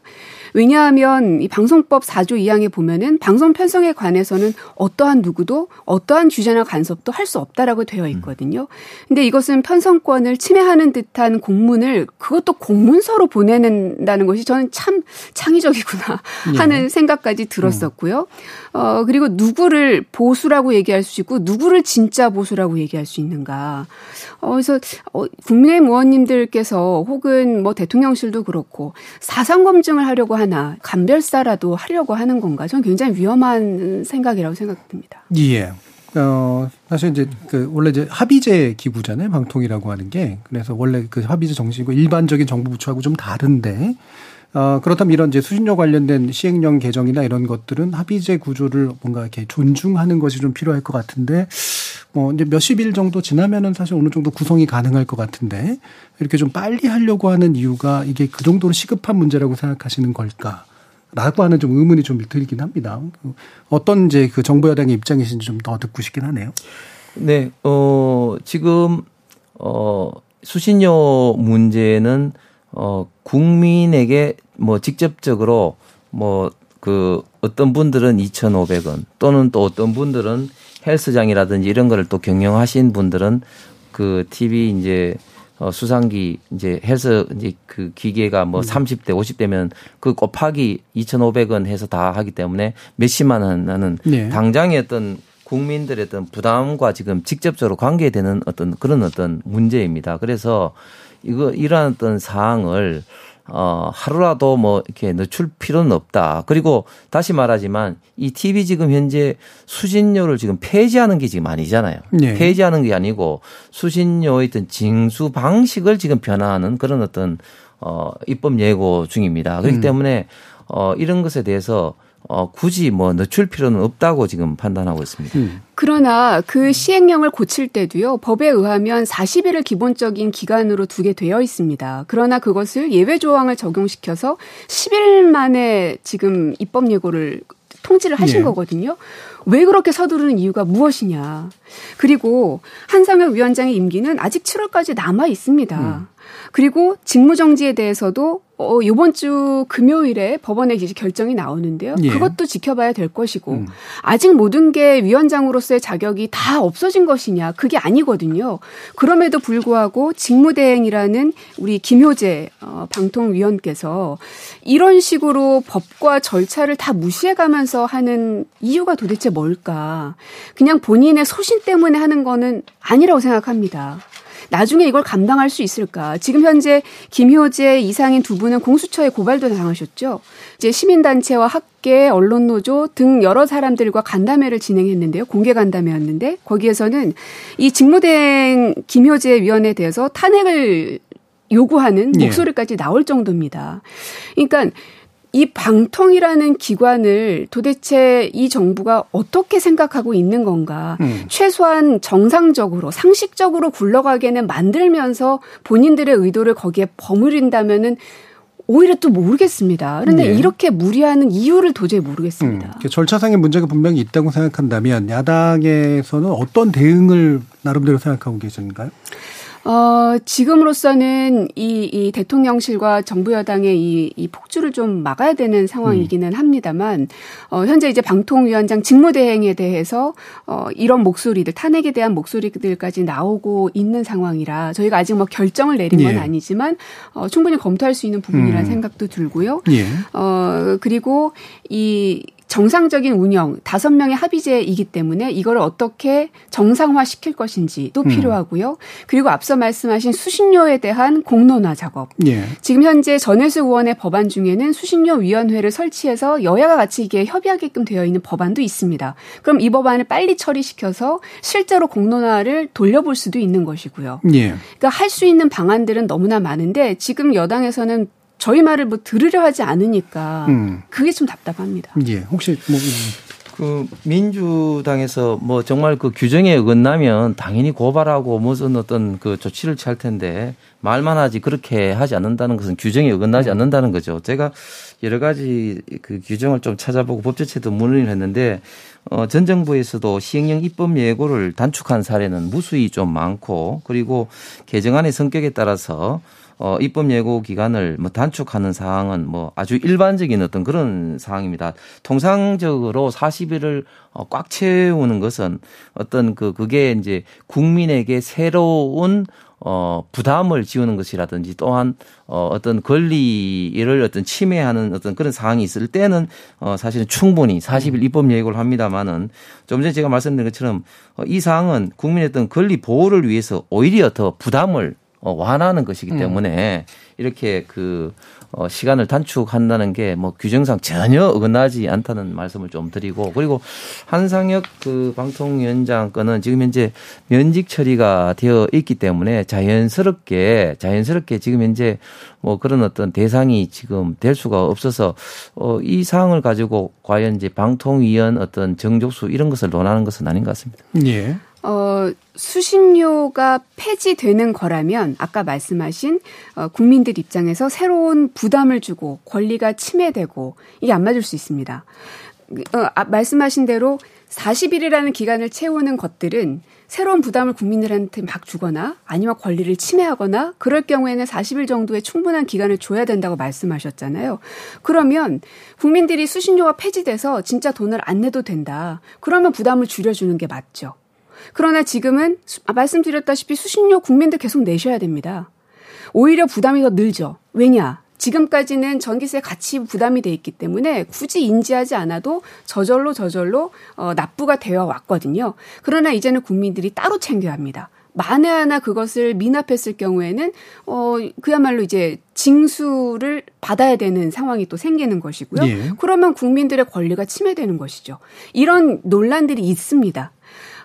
왜냐하면 이 방송법 4조 2항에 보면은 방송 편성에 관해서는 어떠한 누구도 어떠한 규제나 간섭도 할 수 없다라고 되어 있거든요. 근데 이것은 편성권을 침해하는 듯한 공문을 그것도 공문서로 보내는다는 것이 저는 참 창의적이구나 하는 생각까지 들었었고요. 어, 그리고 누구를 보수라고 얘기할 수 있고 누구를 진짜 보수라고 얘기할 수 있는가. 어, 그래서 어, 국민의힘 의원님들께서 혹은 뭐 대통령실도 그렇고 사상 검증을 하려고 하나 감별사라도 하려고 하는 건가. 저는 굉장히 위험한 생각이라고 생각됩니다. 예. 어, 사실 이제 그 원래 이제 합의제 기구잖아요. 방통이라고 하는 게. 그래서 원래 그 합의제 정신이고 일반적인 정부 부처하고 좀 다른데 어, 그렇다면 이런 이제 수신료 관련된 시행령 개정이나 이런 것들은 합의제 구조를 뭔가 이렇게 존중하는 것이 좀 필요할 것 같은데 뭐 이제 몇십 일 정도 지나면은 사실 어느 정도 구성이 가능할 것 같은데 이렇게 좀 빨리 하려고 하는 이유가 이게 그 정도로 시급한 문제라고 생각하시는 걸까? 라고 하는 좀 의문이 좀 들긴 합니다. 어떤 이제 그 정부 여당의 입장이신지 좀 더 듣고 싶긴 하네요. 네, 어, 지금, 어, 수신료 문제는, 어, 국민에게 뭐 직접적으로 뭐 그 어떤 분들은 2,500원 또는 또 어떤 분들은 헬스장이라든지 이런 거를 또 경영하신 분들은 그 TV 이제 어, 수상기 이제 헬스 이제 그 기계가 뭐 30대 50대면 그 곱하기 2,500원 해서 다 하기 때문에 몇십만 원 나는 네. 당장의 어떤 국민들의 어떤 부담과 지금 직접적으로 관계되는 어떤 그런 어떤 문제입니다. 그래서 이거 이러한 어떤 사항을 어, 하루라도 뭐 이렇게 늦출 필요는 없다. 그리고 다시 말하지만 이 TV 지금 현재 수신료를 지금 폐지하는 게 지금 아니잖아요. 네. 폐지하는 게 아니고 수신료의 어떤 징수 방식을 지금 변화하는 그런 어떤 어, 입법 예고 중입니다. 그렇기 음. 때문에 어, 이런 것에 대해서 어, 굳이 뭐 늦출 필요는 없다고 지금 판단하고 있습니다. 음. 그러나 그 시행령을 고칠 때도요, 법에 의하면 40일을 기본적인 기간으로 두게 되어 있습니다. 그러나 그것을 예외 조항을 적용시켜서 10일 만에 지금 입법 예고를 통지를 하신 예. 거거든요. 왜 그렇게 서두르는 이유가 무엇이냐. 그리고 한상혁 위원장의 임기는 아직 7월까지 남아 있습니다. 그리고 직무정지에 대해서도 어, 요번 주 금요일에 법원에 이제 결정이 나오는데요. 예. 그것도 지켜봐야 될 것이고 음. 아직 모든 게 위원장으로서의 자격이 다 없어진 것이냐 그게 아니거든요. 그럼에도 불구하고 직무대행이라는 우리 김효재 어, 방통위원께서 이런 식으로 법과 절차를 다 무시해가면서 하는 이유가 도대체 뭘까? 그냥 본인의 소신 때문에 하는 거는 아니라고 생각합니다. 나중에 이걸 감당할 수 있을까? 지금 현재 김효재, 이상인 두 분은 공수처에 고발도 당하셨죠. 이제 시민단체와 학계, 언론노조 등 여러 사람들과 간담회를 진행했는데요. 공개 간담회였는데 거기에서는 이 직무대행 김효재 위원에 대해서 탄핵을 요구하는 예. 목소리까지 나올 정도입니다. 그러니까 이 방통이라는 기관을 도대체 이 정부가 어떻게 생각하고 있는 건가. 음. 최소한 정상적으로, 상식적으로 굴러가게는 만들면서 본인들의 의도를 거기에 버무린다면은 오히려 또 모르겠습니다. 그런데 네. 이렇게 무리하는 이유를 도저히 음, 모르겠습니다. 그 절차상의 문제가 분명히 있다고 생각한다면 야당에서는 어떤 대응을 나름대로 생각하고 계신가요? 어, 지금으로서는 이, 이 대통령실과 정부 여당의 이, 이 폭주를 좀 막아야 되는 상황이기는 합니다만, 어, 현재 이제 방통위원장 직무대행에 대해서, 어, 이런 목소리들, 탄핵에 대한 목소리들까지 나오고 있는 상황이라, 저희가 아직 뭐 결정을 내린 건 예. 아니지만, 어, 충분히 검토할 수 있는 부분이라는 음. 생각도 들고요. 예. 어, 그리고 이 정상적인 운영, 다섯 명의 합의제이기 때문에 이걸 어떻게 정상화 시킬 것인지도 음. 필요하고요. 그리고 앞서 말씀하신 수신료에 대한 공론화 작업. 예. 지금 현재 전해수 의원의 법안 중에는 수신료 위원회를 설치해서 여야가 같이 이게 협의하게끔 되어 있는 법안도 있습니다. 그럼 이 법안을 빨리 처리시켜서 실제로 공론화를 돌려볼 수도 있는 것이고요. 예. 그러니까 할 수 있는 방안들은 너무나 많은데 지금 여당에서는 저희 말을 뭐 들으려 하지 않으니까 음. 그게 좀 답답합니다. 예. 혹시 뭐 그 민주당에서 뭐 정말 그 규정에 어긋나면 당연히 고발하고 무슨 어떤 그 조치를 취할 텐데 말만 하지 그렇게 하지 않는다는 것은 규정에 어긋나지 않는다는 거죠. 제가 여러 가지 그 규정을 좀 찾아보고 법제처도 문의를 했는데 어, 전 정부에서도 시행령 입법 예고를 단축한 사례는 무수히 좀 많고 그리고 개정안의 성격에 따라서 어, 입법 예고 기간을 뭐 단축하는 사항은 뭐 아주 일반적인 어떤 그런 사항입니다. 통상적으로 40일을 어, 꽉 채우는 것은 어떤 그 그게 이제 국민에게 새로운 어, 부담을 지우는 것이라든지 또한 어, 어떤 권리를 어떤 침해하는 어떤 그런 상황이 있을 때는 어, 사실은 충분히 40일 입법 예고를 합니다만은 좀 전에 제가 말씀드린 것처럼 어, 이 사항은 국민의 어떤 권리 보호를 위해서 오히려 더 부담을 어, 완화하는 것이기 때문에 이렇게 그 어, 시간을 단축한다는 게 뭐 규정상 전혀 어긋나지 않다는 말씀을 좀 드리고 그리고 한상혁 그 방통위원장 건은 지금 현재 면직 처리가 되어 있기 때문에 자연스럽게 자연스럽게 지금 현재 뭐 그런 어떤 대상이 지금 될 수가 없어서 어, 이 사항을 가지고 과연 이제 방통위원 어떤 정족수 이런 것을 논하는 것은 아닌 것 같습니다. 예. 어, 수신료가 폐지되는 거라면 아까 말씀하신 어, 국민들 입장에서 새로운 부담을 주고 권리가 침해되고 이게 안 맞을 수 있습니다. 어, 아, 말씀하신 대로 40일이라는 기간을 채우는 것들은 새로운 부담을 국민들한테 막 주거나 아니면 권리를 침해하거나 그럴 경우에는 40일 정도의 충분한 기간을 줘야 된다고 말씀하셨잖아요. 그러면 국민들이 수신료가 폐지돼서 진짜 돈을 안 내도 된다. 그러면 부담을 줄여주는 게 맞죠. 그러나 지금은 수- 아, 말씀드렸다시피 수신료 국민들 계속 내셔야 됩니다. 오히려 부담이 더 늘죠. 왜냐? 지금까지는 전기세 같이 부담이 돼 있기 때문에 굳이 인지하지 않아도 저절로 저절로 어, 납부가 되어 왔거든요. 그러나 이제는 국민들이 따로 챙겨야 합니다. 만에 하나 그것을 미납했을 경우에는 어 그야말로 이제 징수를 받아야 되는 상황이 또 생기는 것이고요. 예. 그러면 국민들의 권리가 침해되는 것이죠. 이런 논란들이 있습니다.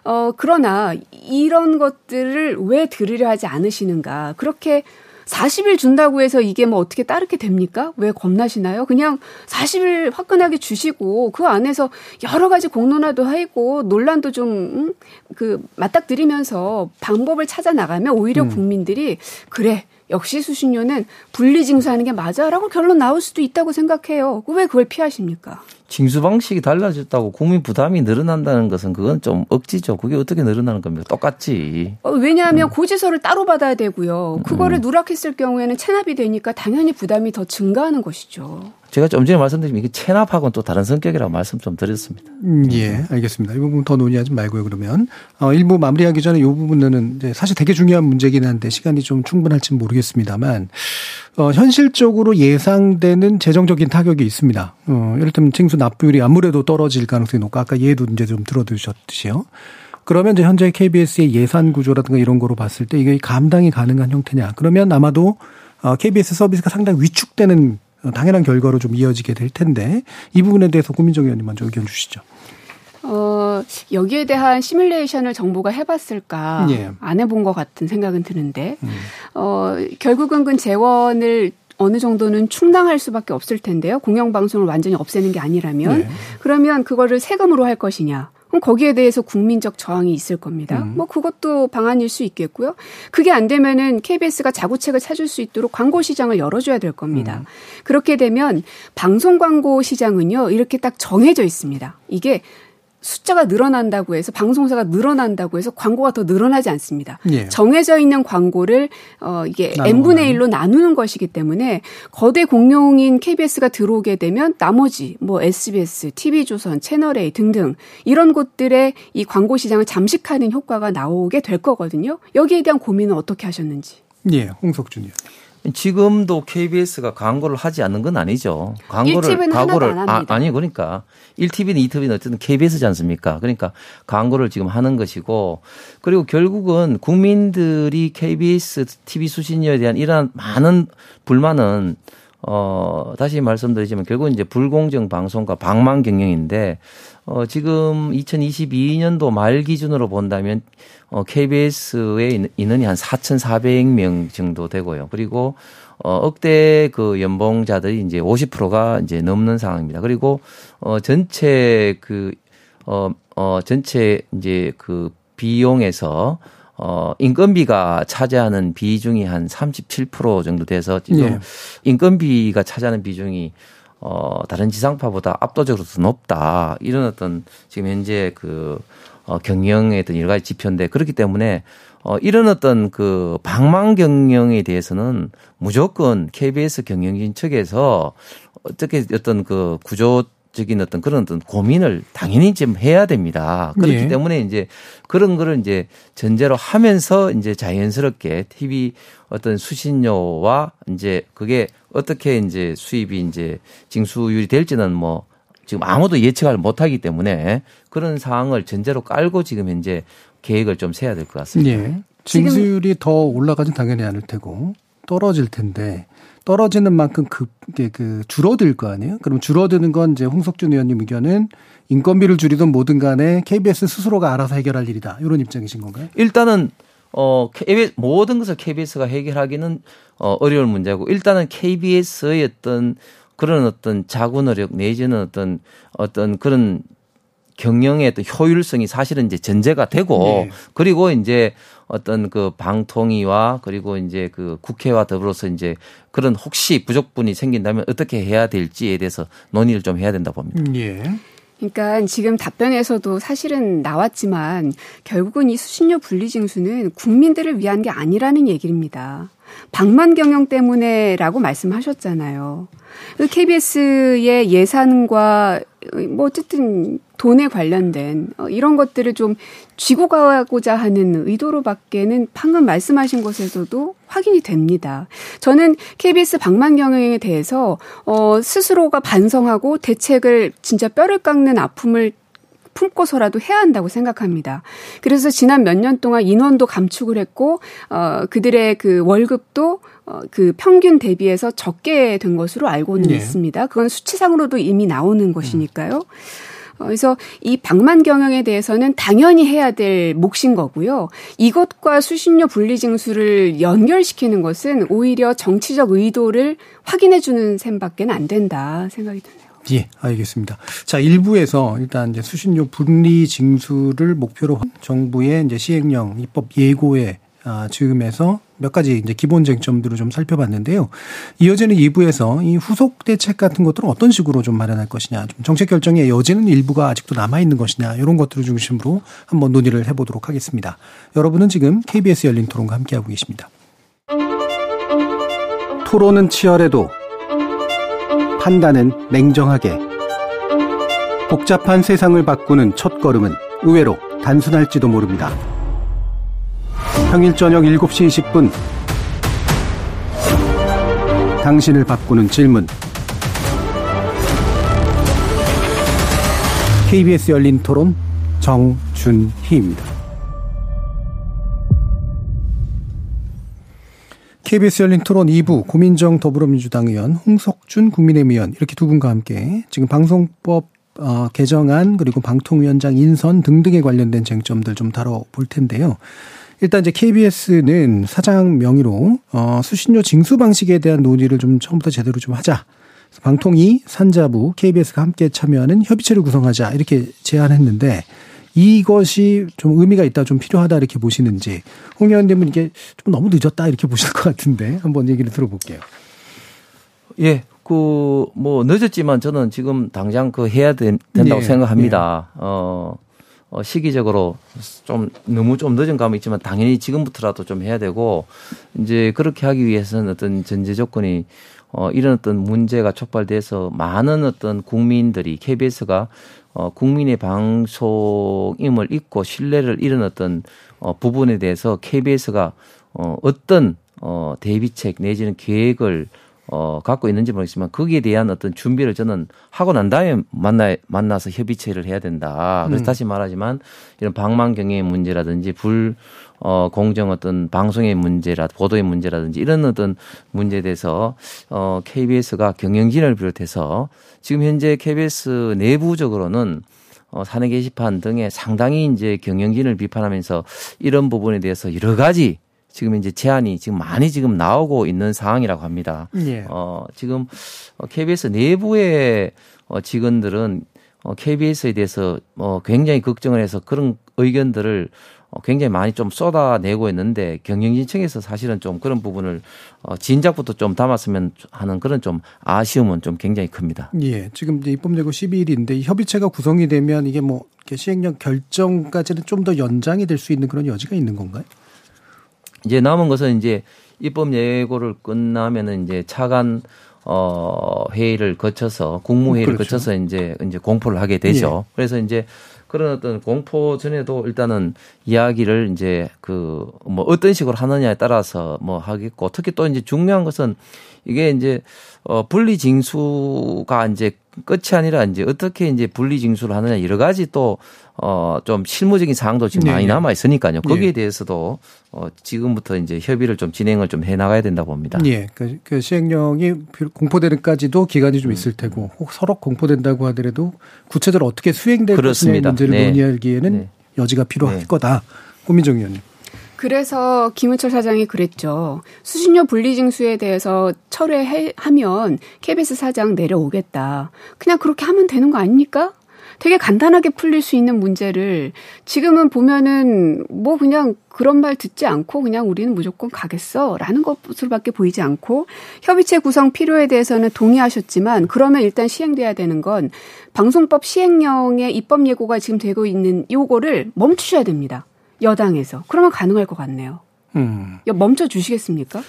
어 그러나 이런 것들을 왜 들으려 하지 않으시는가? 그렇게 40일 준다고 해서 이게 뭐 어떻게 따르게 됩니까? 왜 겁나시나요? 그냥 40일 화끈하게 주시고 그 안에서 여러 가지 공론화도 하고 논란도 좀그 음, 맞닥뜨리면서 방법을 찾아 나가면 오히려 음. 국민들이 그래 역시 수신료는 분리징수하는 게 맞아라고 결론 나올 수도 있다고 생각해요. 왜 그걸 피하십니까? 징수 방식이 달라졌다고 국민 부담이 늘어난다는 것은 그건 좀 억지죠. 그게 어떻게 늘어나는 겁니까? 똑같지. 어, 왜냐하면 음. 고지서를 따로 받아야 되고요. 그거를 음. 누락했을 경우에는 체납이 되니까 당연히 부담이 더 증가하는 것이죠. 제가 좀 전에 말씀드린 이게 체납하고는 또 다른 성격이라고 말씀 좀 드렸습니다. 음, 예, 알겠습니다. 이 부분 더 논의하지 말고요. 그러면 어, 일부 마무리하기 전에 이 부분은 이제 사실 되게 중요한 문제긴 한데 시간이 좀 충분할지는 모르겠습니다만 어, 현실적으로 예상되는 재정적인 타격이 있습니다. 어, 예를 들면 징수 납부율이 아무래도 떨어질 가능성이 높고 아까 예도 이제 좀 들어두셨듯이요. 그러면 이제 현재 KBS의 예산 구조라든가 이런 거로 봤을 때 이게 감당이 가능한 형태냐. 그러면 아마도 KBS 어, 서비스가 상당히 위축되는 당연한 결과로 좀 이어지게 될 텐데 이 부분에 대해서 고민정 의원님 먼저 의견 주시죠. 어, 여기에 대한 시뮬레이션을 정부가 해봤을까 예. 안 해본 것 같은 생각은 드는데, 음. 어, 결국은 그 재원을 어느 정도는 충당할 수밖에 없을 텐데요. 공영방송을 완전히 없애는 게 아니라면. 네. 그러면 그거를 세금으로 할 것이냐. 그럼 거기에 대해서 국민적 저항이 있을 겁니다. 음. 뭐 그것도 방안일 수 있겠고요. 그게 안 되면은 KBS가 자구책을 찾을 수 있도록 광고 시장을 열어줘야 될 겁니다. 음. 그렇게 되면 방송 광고 시장은요 이렇게 딱 정해져 있습니다. 이게 숫자가 늘어난다고 해서 방송사가 늘어난다고 해서 광고가 더 늘어나지 않습니다. 예. 정해져 있는 광고를 어 이게 n분의 1로 나누는 것이기 때문에 거대 공룡인 KBS가 들어오게 되면 나머지 뭐 SBS, TV조선, 채널A 등등 이런 곳들의 이 광고 시장을 잠식하는 효과가 나오게 될 거거든요. 여기에 대한 고민은 어떻게 하셨는지. 예, 홍석준 의원. 지금도 KBS가 광고를 하지 않는 건 아니죠. 광고를 광고를 아, 니 그러니까 1TV는 2TV는 어쨌든 KBS지 않습니까? 그러니까 광고를 지금 하는 것이고 그리고 결국은 국민들이 KBS TV 수신료에 대한 이러한 많은 불만은 어 다시 말씀드리지만 결국 이제 불공정 방송과 방망 경영인데 어 지금 2022년도 말 기준으로 본다면 어, KBS의 인원이 한 4,400명 정도 되고요. 그리고 어, 억대 그 연봉자들이 이제 50%가 이제 넘는 상황입니다. 그리고 어, 전체 그, 어, 어, 전체 이제 그 비용에서 어, 인건비가 차지하는 비중이 한 37% 정도 돼서 지금 네. 인건비가 차지하는 비중이 어, 다른 지상파보다 압도적으로 더 높다. 이런 어떤 지금 현재 그 어, 경영의 어떤 여러 가지 지표인데 그렇기 때문에 어, 이런 어떤 그 방망 경영에 대해서는 무조건 KBS 경영진 측에서 어떻게 어떤 그 구조 적인 어떤 그런 어떤 고민을 당연히 좀 해야 됩니다. 그렇기 네. 때문에 이제 그런 거를 이제 전제로 하면서 이제 자연스럽게 TV 어떤 수신료와 이제 그게 어떻게 이제 수입이 이제 징수율이 될지는 뭐 지금 아무도 예측을 못하기 때문에 그런 상황을 전제로 깔고 지금 현재 계획을 좀 세야 될 것 같습니다. 예. 징수율이 더 올라가진 당연히 않을 테고 떨어질 텐데 떨어지는 만큼 급게 그 줄어들 거 아니에요? 그럼 줄어드는 건 이제 홍석준 의원님 의견은 인건비를 줄이든 뭐든 간에 KBS 스스로가 알아서 해결할 일이다. 이런 입장이신 건가요? 일단은 어 KBS 모든 것을 KBS가 해결하기는 어 어려운 문제고 일단은 KBS의 어떤 그런 어떤 자구 노력 내지는 어떤 어떤 그런 경영의 어떤 효율성이 사실은 이제 전제가 되고 네. 그리고 이제 어떤 그 방통위와 그리고 이제 그 국회와 더불어서 이제 그런 혹시 부족분이 생긴다면 어떻게 해야 될지에 대해서 논의를 좀 해야 된다 봅니다. 예. 그러니까 지금 답변에서도 사실은 나왔지만 결국은 이 수신료 분리징수는 국민들을 위한 게 아니라는 얘기입니다. 방만 경영 때문에라고 말씀하셨잖아요. KBS의 예산과 뭐 어쨌든 돈에 관련된 어, 이런 것들을 좀 쥐고 가고자 하는 의도로밖에는 방금 말씀하신 것에서도 확인이 됩니다. 저는 KBS 방만 경영에 대해서 어 스스로가 반성하고 대책을 진짜 뼈를 깎는 아픔을 품고서라도 해야 한다고 생각합니다. 그래서 지난 몇 년 동안 인원도 감축을 했고 어 그들의 그 월급도 어, 그 평균 대비해서 적게 된 것으로 알고는 예. 있습니다. 그건 수치상으로도 이미 나오는 것이니까요. 어, 그래서 이 방만 경영에 대해서는 당연히 해야 될 몫인 거고요. 이것과 수신료 분리 징수를 연결시키는 것은 오히려 정치적 의도를 확인해 주는 셈밖에 안 된다 생각이 드네요. 예, 알겠습니다. 자, 일부에서 일단 이제 수신료 분리 징수를 목표로 정부의 이제 시행령 입법 예고에 아, 지금에서 몇 가지 이제 기본 쟁점들을 좀 살펴봤는데요. 이어지는 2부에서 이 후속 대책 같은 것들은 어떤 식으로 좀 마련할 것이냐, 좀 정책 결정의 여지는 일부가 아직도 남아 있는 것이냐, 이런 것들을 중심으로 한번 논의를 해보도록 하겠습니다. 여러분은 지금 KBS 열린 토론과 함께하고 계십니다. 토론은 치열해도 판단은 냉정하게 복잡한 세상을 바꾸는 첫 걸음은 의외로 단순할지도 모릅니다. 평일 저녁 7시 20분 당신을 바꾸는 질문 KBS 열린 토론 정준희입니다. KBS 열린 토론 2부 고민정 더불어민주당 의원, 홍석준 국민의힘 의원 이렇게 두 분과 함께 지금 방송법 어, 개정안 그리고 방통위원장 인선 등등에 관련된 쟁점들 좀 다뤄볼 텐데요. 일단 이제 KBS는 사장 명의로 어, 수신료 징수 방식에 대한 논의를 좀 처음부터 제대로 좀 하자. 방통위, 산자부, KBS가 함께 참여하는 협의체를 구성하자 이렇게 제안했는데 이것이 좀 의미가 있다, 좀 필요하다 이렇게 보시는지 홍 의원님은 이게 좀 너무 늦었다 이렇게 보실 것 같은데 한번 얘기를 들어볼게요. 예, 그 뭐 늦었지만 저는 지금 당장 그 해야 된, 된다고 예, 생각합니다. 어, 어 시기적으로 좀 너무 좀 늦은 감이 있지만 당연히 지금부터라도 좀 해야 되고 이제 그렇게 하기 위해서는 어떤 전제 조건이 어 이런 어떤 문제가 촉발돼서 많은 어떤 국민들이 KBS가 어 국민의 방송임을 잊고 신뢰를 잃은 어떤 어 부분에 대해서 KBS가 어 어떤 어 대비책 내지는 계획을 어, 갖고 있는지 모르겠지만 거기에 대한 어떤 준비를 저는 하고 난 다음에 만나, 만나서 협의체를 해야 된다. 그래서 음. 다시 말하지만 이런 방만 경영의 문제라든지 불, 어, 공정 어떤 방송의 문제라, 보도의 문제라든지 이런 어떤 문제에 대해서 어, KBS가 경영진을 비롯해서 지금 현재 KBS 내부적으로는 어, 사내 게시판 등에 상당히 이제 경영진을 비판하면서 이런 부분에 대해서 여러 가지 지금 이제 제안이 지금 많이 지금 나오고 있는 상황이라고 합니다. 예. 어, 지금 어, KBS 내부의 어, 직원들은 어, KBS에 대해서 어, 굉장히 걱정을 해서 그런 의견들을 어, 굉장히 많이 좀 쏟아내고 있는데 경영진층에서 사실은 좀 그런 부분을 어, 진작부터 좀 담았으면 하는 그런 좀 아쉬움은 좀 굉장히 큽니다. 예, 지금 이제 입법 예고 12일인데 이 협의체가 구성이 되면 이게 뭐 시행령 결정까지는 좀 더 연장이 될 수 있는 그런 여지가 있는 건가요? 이제 남은 것은 이제 입법 예고를 끝나면은 이제 차관 어 회의를 거쳐서 국무회의를 그렇죠. 거쳐서 이제 이제 공포를 하게 되죠. 그래서 이제 그런 어떤 공포 전에도 일단은 이야기를 이제 그 뭐 어떤 식으로 하느냐에 따라서 뭐 하겠고 특히 또 이제 중요한 것은 이게 이제 어 분리 징수가 이제 끝이 아니라 이제 어떻게 이제 분리 징수를 하느냐 여러 가지 또 어 좀 실무적인 사항도 지금 네, 많이 네. 남아 있으니까요. 거기에 네. 대해서도 어 지금부터 이제 협의를 좀 진행을 좀 해 나가야 된다 봅니다. 예, 그, 그 시행령이 공포되는까지도 기간이 좀 있을 테고, 혹 서로 공포된다고 하더라도 구체적으로 어떻게 수행될 그렇습니다. 문제를 네. 논의하기에는 네. 여지가 필요할 네. 거다. 고민정 의원님. 그래서 김은철 사장이 그랬죠. 수신료 분리징수에 대해서 철회하면 KBS 사장 내려오겠다. 그냥 그렇게 하면 되는 거 아닙니까? 되게 간단하게 풀릴 수 있는 문제를 지금은 보면은 뭐 그냥 그런 말 듣지 않고 그냥 우리는 무조건 가겠어 라는 것으로밖에 보이지 않고 협의체 구성 필요에 대해서는 동의하셨지만 그러면 일단 시행돼야 되는 건 방송법 시행령의 입법 예고가 지금 되고 있는 요거를 멈추셔야 됩니다. 여당에서. 그러면 가능할 것 같네요. 음. 야, 멈춰 주시겠습니까?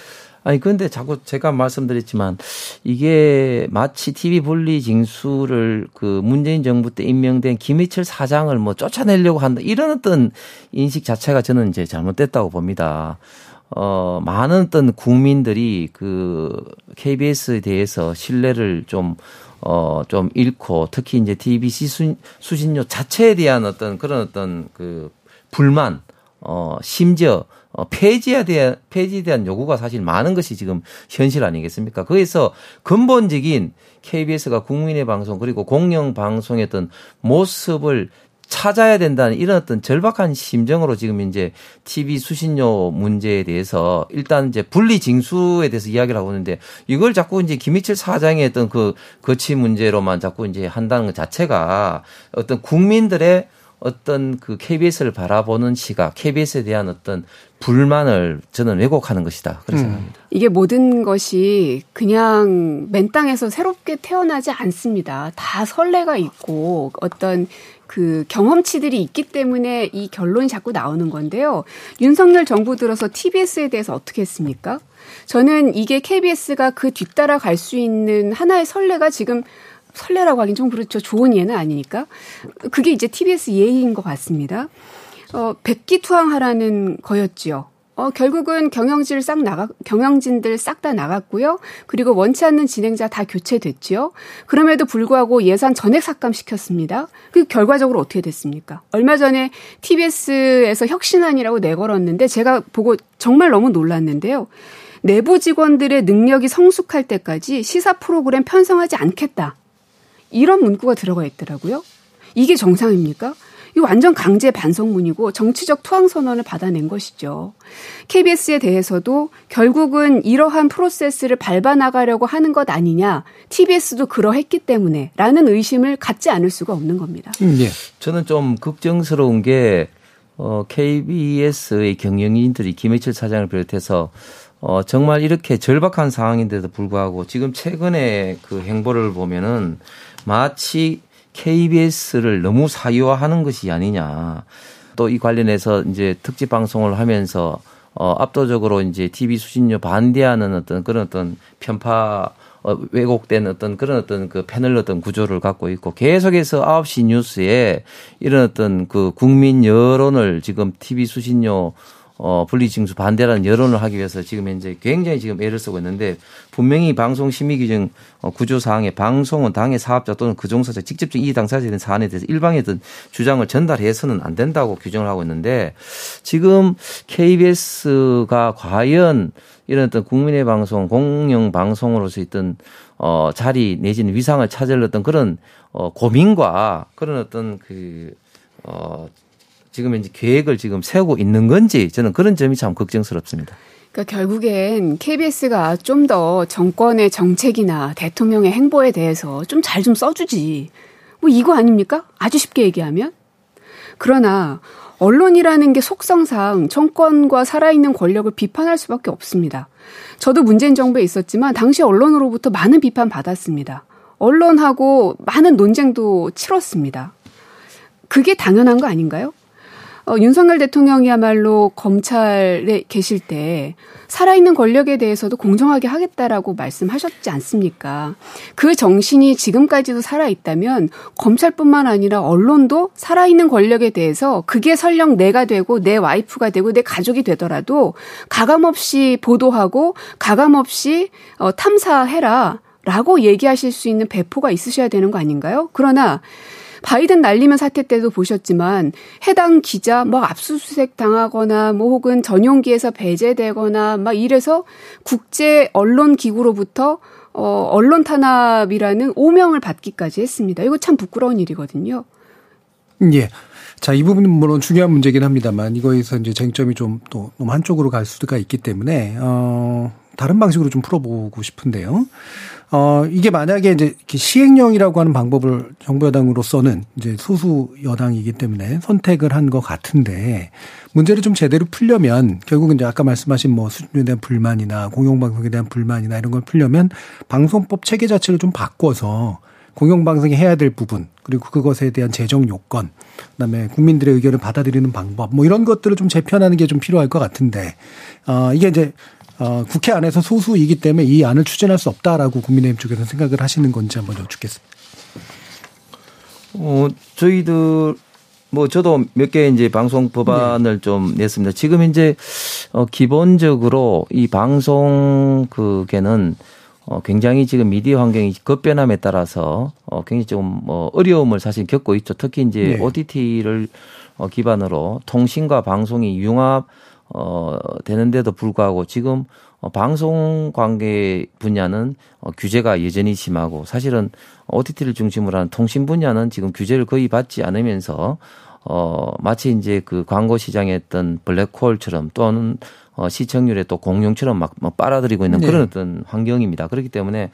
아니 그런데 자꾸 제가 말씀드렸지만 이게 마치 TV 분리 징수를 그 문재인 정부 때 임명된 김희철 사장을 뭐 쫓아내려고 한다 이런 어떤 인식 자체가 저는 이제 잘못됐다고 봅니다. 어 많은 어떤 국민들이 그 KBS에 대해서 신뢰를 좀 어, 좀 잃고 특히 이제 TBC 수, 수신료 자체에 대한 어떤 그런 어떤 그 불만, 어, 심지어 어, 폐지에 대한, 폐지에 대한 요구가 사실 많은 것이 지금 현실 아니겠습니까? 거기서 근본적인 KBS가 국민의 방송 그리고 공영 방송의 어떤 모습을 찾아야 된다는 이런 어떤 절박한 심정으로 지금 이제 TV 수신료 문제에 대해서 일단 이제 분리 징수에 대해서 이야기를 하고 있는데 이걸 자꾸 이제 김희철 사장의 어떤 그 거치 문제로만 자꾸 이제 한다는 것 자체가 어떤 국민들의 어떤 그 KBS를 바라보는 시각, KBS에 대한 어떤 불만을 저는 왜곡하는 것이다. 그렇게 음. 생각합니다. 이게 모든 것이 그냥 맨 땅에서 새롭게 태어나지 않습니다. 다 선례가 있고 어떤 그 경험치들이 있기 때문에 이 결론이 자꾸 나오는 건데요. 윤석열 정부 들어서 TBS에 대해서 어떻게 했습니까? 저는 이게 KBS가 그 뒤따라 갈 수 있는 하나의 선례가 지금 설레라고 하긴 좀 그렇죠. 좋은 예는 아니니까. 그게 이제 TBS 예의인 것 같습니다. 어, 백기투항하라는 거였지요. 어, 결국은 경영진을 싹 나가, 경영진들 싹 다 나갔고요. 그리고 원치 않는 진행자 다 교체됐지요. 그럼에도 불구하고 예산 전액 삭감시켰습니다. 그 결과적으로 어떻게 됐습니까? 얼마 전에 TBS에서 혁신안이라고 내걸었는데 제가 보고 정말 너무 놀랐는데요. 내부 직원들의 능력이 성숙할 때까지 시사 프로그램 편성하지 않겠다. 이런 문구가 들어가 있더라고요. 이게 정상입니까? 이 완전 강제 반성문이고 정치적 투항 선언을 받아낸 것이죠. KBS에 대해서도 결국은 이러한 프로세스를 밟아 나가려고 하는 것 아니냐. TBS도 그러했기 때문에 라는 의심을 갖지 않을 수가 없는 겁니다. 음, 예. 저는 좀 걱정스러운 게 어, KBS의 경영인들이 김해철 사장을 비롯해서 어, 정말 이렇게 절박한 상황인데도 불구하고 지금 최근에 그 행보를 보면은 마치 KBS를 너무 사유화하는 것이 아니냐. 또 이 관련해서 이제 특집 방송을 하면서 어 압도적으로 이제 TV 수신료 반대하는 어떤 그런 어떤 편파 어, 왜곡된 어떤 그런 어떤 그 패널 어떤 구조를 갖고 있고 계속해서 9시 뉴스에 이런 어떤 그 국민 여론을 지금 TV 수신료 어, 분리징수 반대라는 여론을 하기 위해서 지금 현재 굉장히 지금 애를 쓰고 있는데 분명히 방송 심의 규정 어, 구조 사항에 방송은 당의 사업자 또는 그 종사자 직접적 이해 당사자에 대한 사안에 대해서 일방의 주장을 전달해서는 안 된다고 규정을 하고 있는데 지금 KBS가 과연 이런 어떤 국민의 방송 공영 방송으로서 있던 어 자리 내지는 위상을 어떤 그런 어 고민과 그런 어떤 그어 지금 이제 계획을 지금 세우고 있는 건지 저는 그런 점이 참 걱정스럽습니다. 그러니까 결국엔 KBS가 좀 더 정권의 정책이나 대통령의 행보에 대해서 좀 잘좀 좀 써주지. 뭐 이거 아닙니까? 아주 쉽게 얘기하면. 그러나 언론이라는 게 속성상 정권과 살아있는 권력을 비판할 수밖에 없습니다. 저도 문재인 정부에 있었지만 당시 언론으로부터 많은 비판 받았습니다. 언론하고 많은 논쟁도 치렀습니다. 그게 당연한 거 아닌가요? 어, 윤석열 대통령이야말로 검찰에 계실 때 살아있는 권력에 대해서도 공정하게 하겠다라고 말씀하셨지 않습니까? 그 정신이 지금까지도 살아있다면 검찰뿐만 아니라 언론도 살아있는 권력에 대해서 그게 설령 내가 되고 내 와이프가 되고 내 가족이 되더라도 가감없이 보도하고 가감없이 어, 탐사해라. 라고 얘기하실 수 있는 배포가 있으셔야 되는 거 아닌가요? 그러나 바이든 날리면 사태 때도 보셨지만 해당 기자 뭐 압수수색 당하거나 뭐 혹은 전용기에서 배제되거나 막 이래서 국제 언론 기구로부터 어 언론 탄압이라는 오명을 받기까지 했습니다. 이거 참 부끄러운 일이거든요. 예. 자, 이 부분은 물론 중요한 문제긴 합니다만 이거에서 이제 쟁점이 좀 또 너무 한쪽으로 갈 수가 있기 때문에 어 다른 방식으로 좀 풀어보고 싶은데요. 어, 이게 만약에 이제 시행령이라고 하는 방법을 정부 여당으로서는 이제 소수 여당이기 때문에 선택을 한 것 같은데 문제를 좀 제대로 풀려면 결국은 이제 아까 말씀하신 뭐 수준에 대한 불만이나 공영방송에 대한 불만이나 이런 걸 풀려면 방송법 체계 자체를 좀 바꿔서 공영방송이 해야 될 부분 그리고 그것에 대한 재정 요건 그다음에 국민들의 의견을 받아들이는 방법 뭐 이런 것들을 좀 재편하는 게 좀 필요할 것 같은데 어 이게 이제 어, 국회 안에서 소수이기 때문에 이 안을 추진할 수 없다라고 국민의힘 쪽에서 생각을 하시는 건지 한번 여쭙겠습니다. 어, 저희들 뭐 저도 몇 개 이제 방송 법안을 네. 좀 냈습니다. 지금 이제 어 기본적으로 이 방송 그게는 어 굉장히 지금 미디어 환경이 급변함에 따라서 어 굉장히 좀뭐 어려움을 사실 겪고 있죠. 특히 이제 네. OTT를 어 기반으로 통신과 방송이 융합 어 되는데도 불구하고 지금 어, 방송 관계 분야는 어, 규제가 여전히 심하고 사실은 OTT를 중심으로 한 통신 분야는 지금 규제를 거의 받지 않으면서 어 마치 이제 그 광고 시장에 했던 블랙홀처럼 또는 어 시청률의 또 공룡처럼 막, 막 빨아들이고 있는 네. 그런 어떤 환경입니다. 그렇기 때문에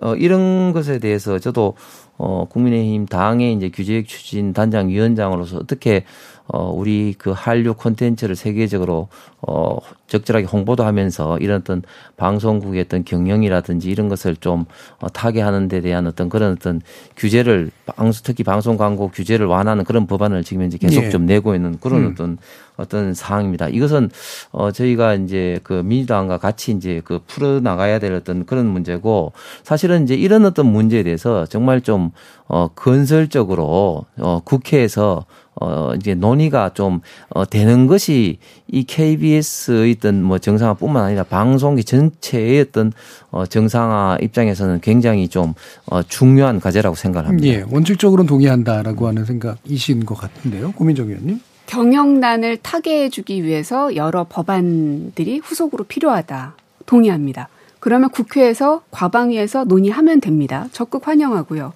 어 이런 것에 대해서 저도 어 국민의힘 당의 이제 규제획 추진 단장 위원장으로서 어떻게 어, 우리 그 한류 콘텐츠를 세계적으로 어, 적절하게 홍보도 하면서 이런 어떤 방송국의 어떤 경영이라든지 이런 것을 좀 어, 타개하는 데 대한 어떤 그런 어떤 규제를 방송 특히 방송 광고 규제를 완화하는 그런 법안을 지금 이제 계속 네. 좀 내고 있는 그런 음. 어떤 어떤 사항입니다. 이것은 어 저희가 이제 그 민주당과 같이 이제 그 풀어 나가야 될 어떤 그런 문제고 사실은 이제 이런 어떤 문제에 대해서 정말 좀어 건설적으로 어 국회에서 어, 이제 논의가 좀, 어, 되는 것이 이 KBS의 어떤 뭐 정상화뿐만 아니라 방송기 전체의 어떤, 어, 정상화 입장에서는 굉장히 좀, 어, 중요한 과제라고 생각을 합니다. 예, 원칙적으로는 동의한다라고 하는 생각이신 것 같은데요. 고민정 의원님. 경영난을 타개해주기 위해서 여러 법안들이 후속으로 필요하다. 동의합니다. 그러면 국회에서 과방위에서 논의하면 됩니다. 적극 환영하고요.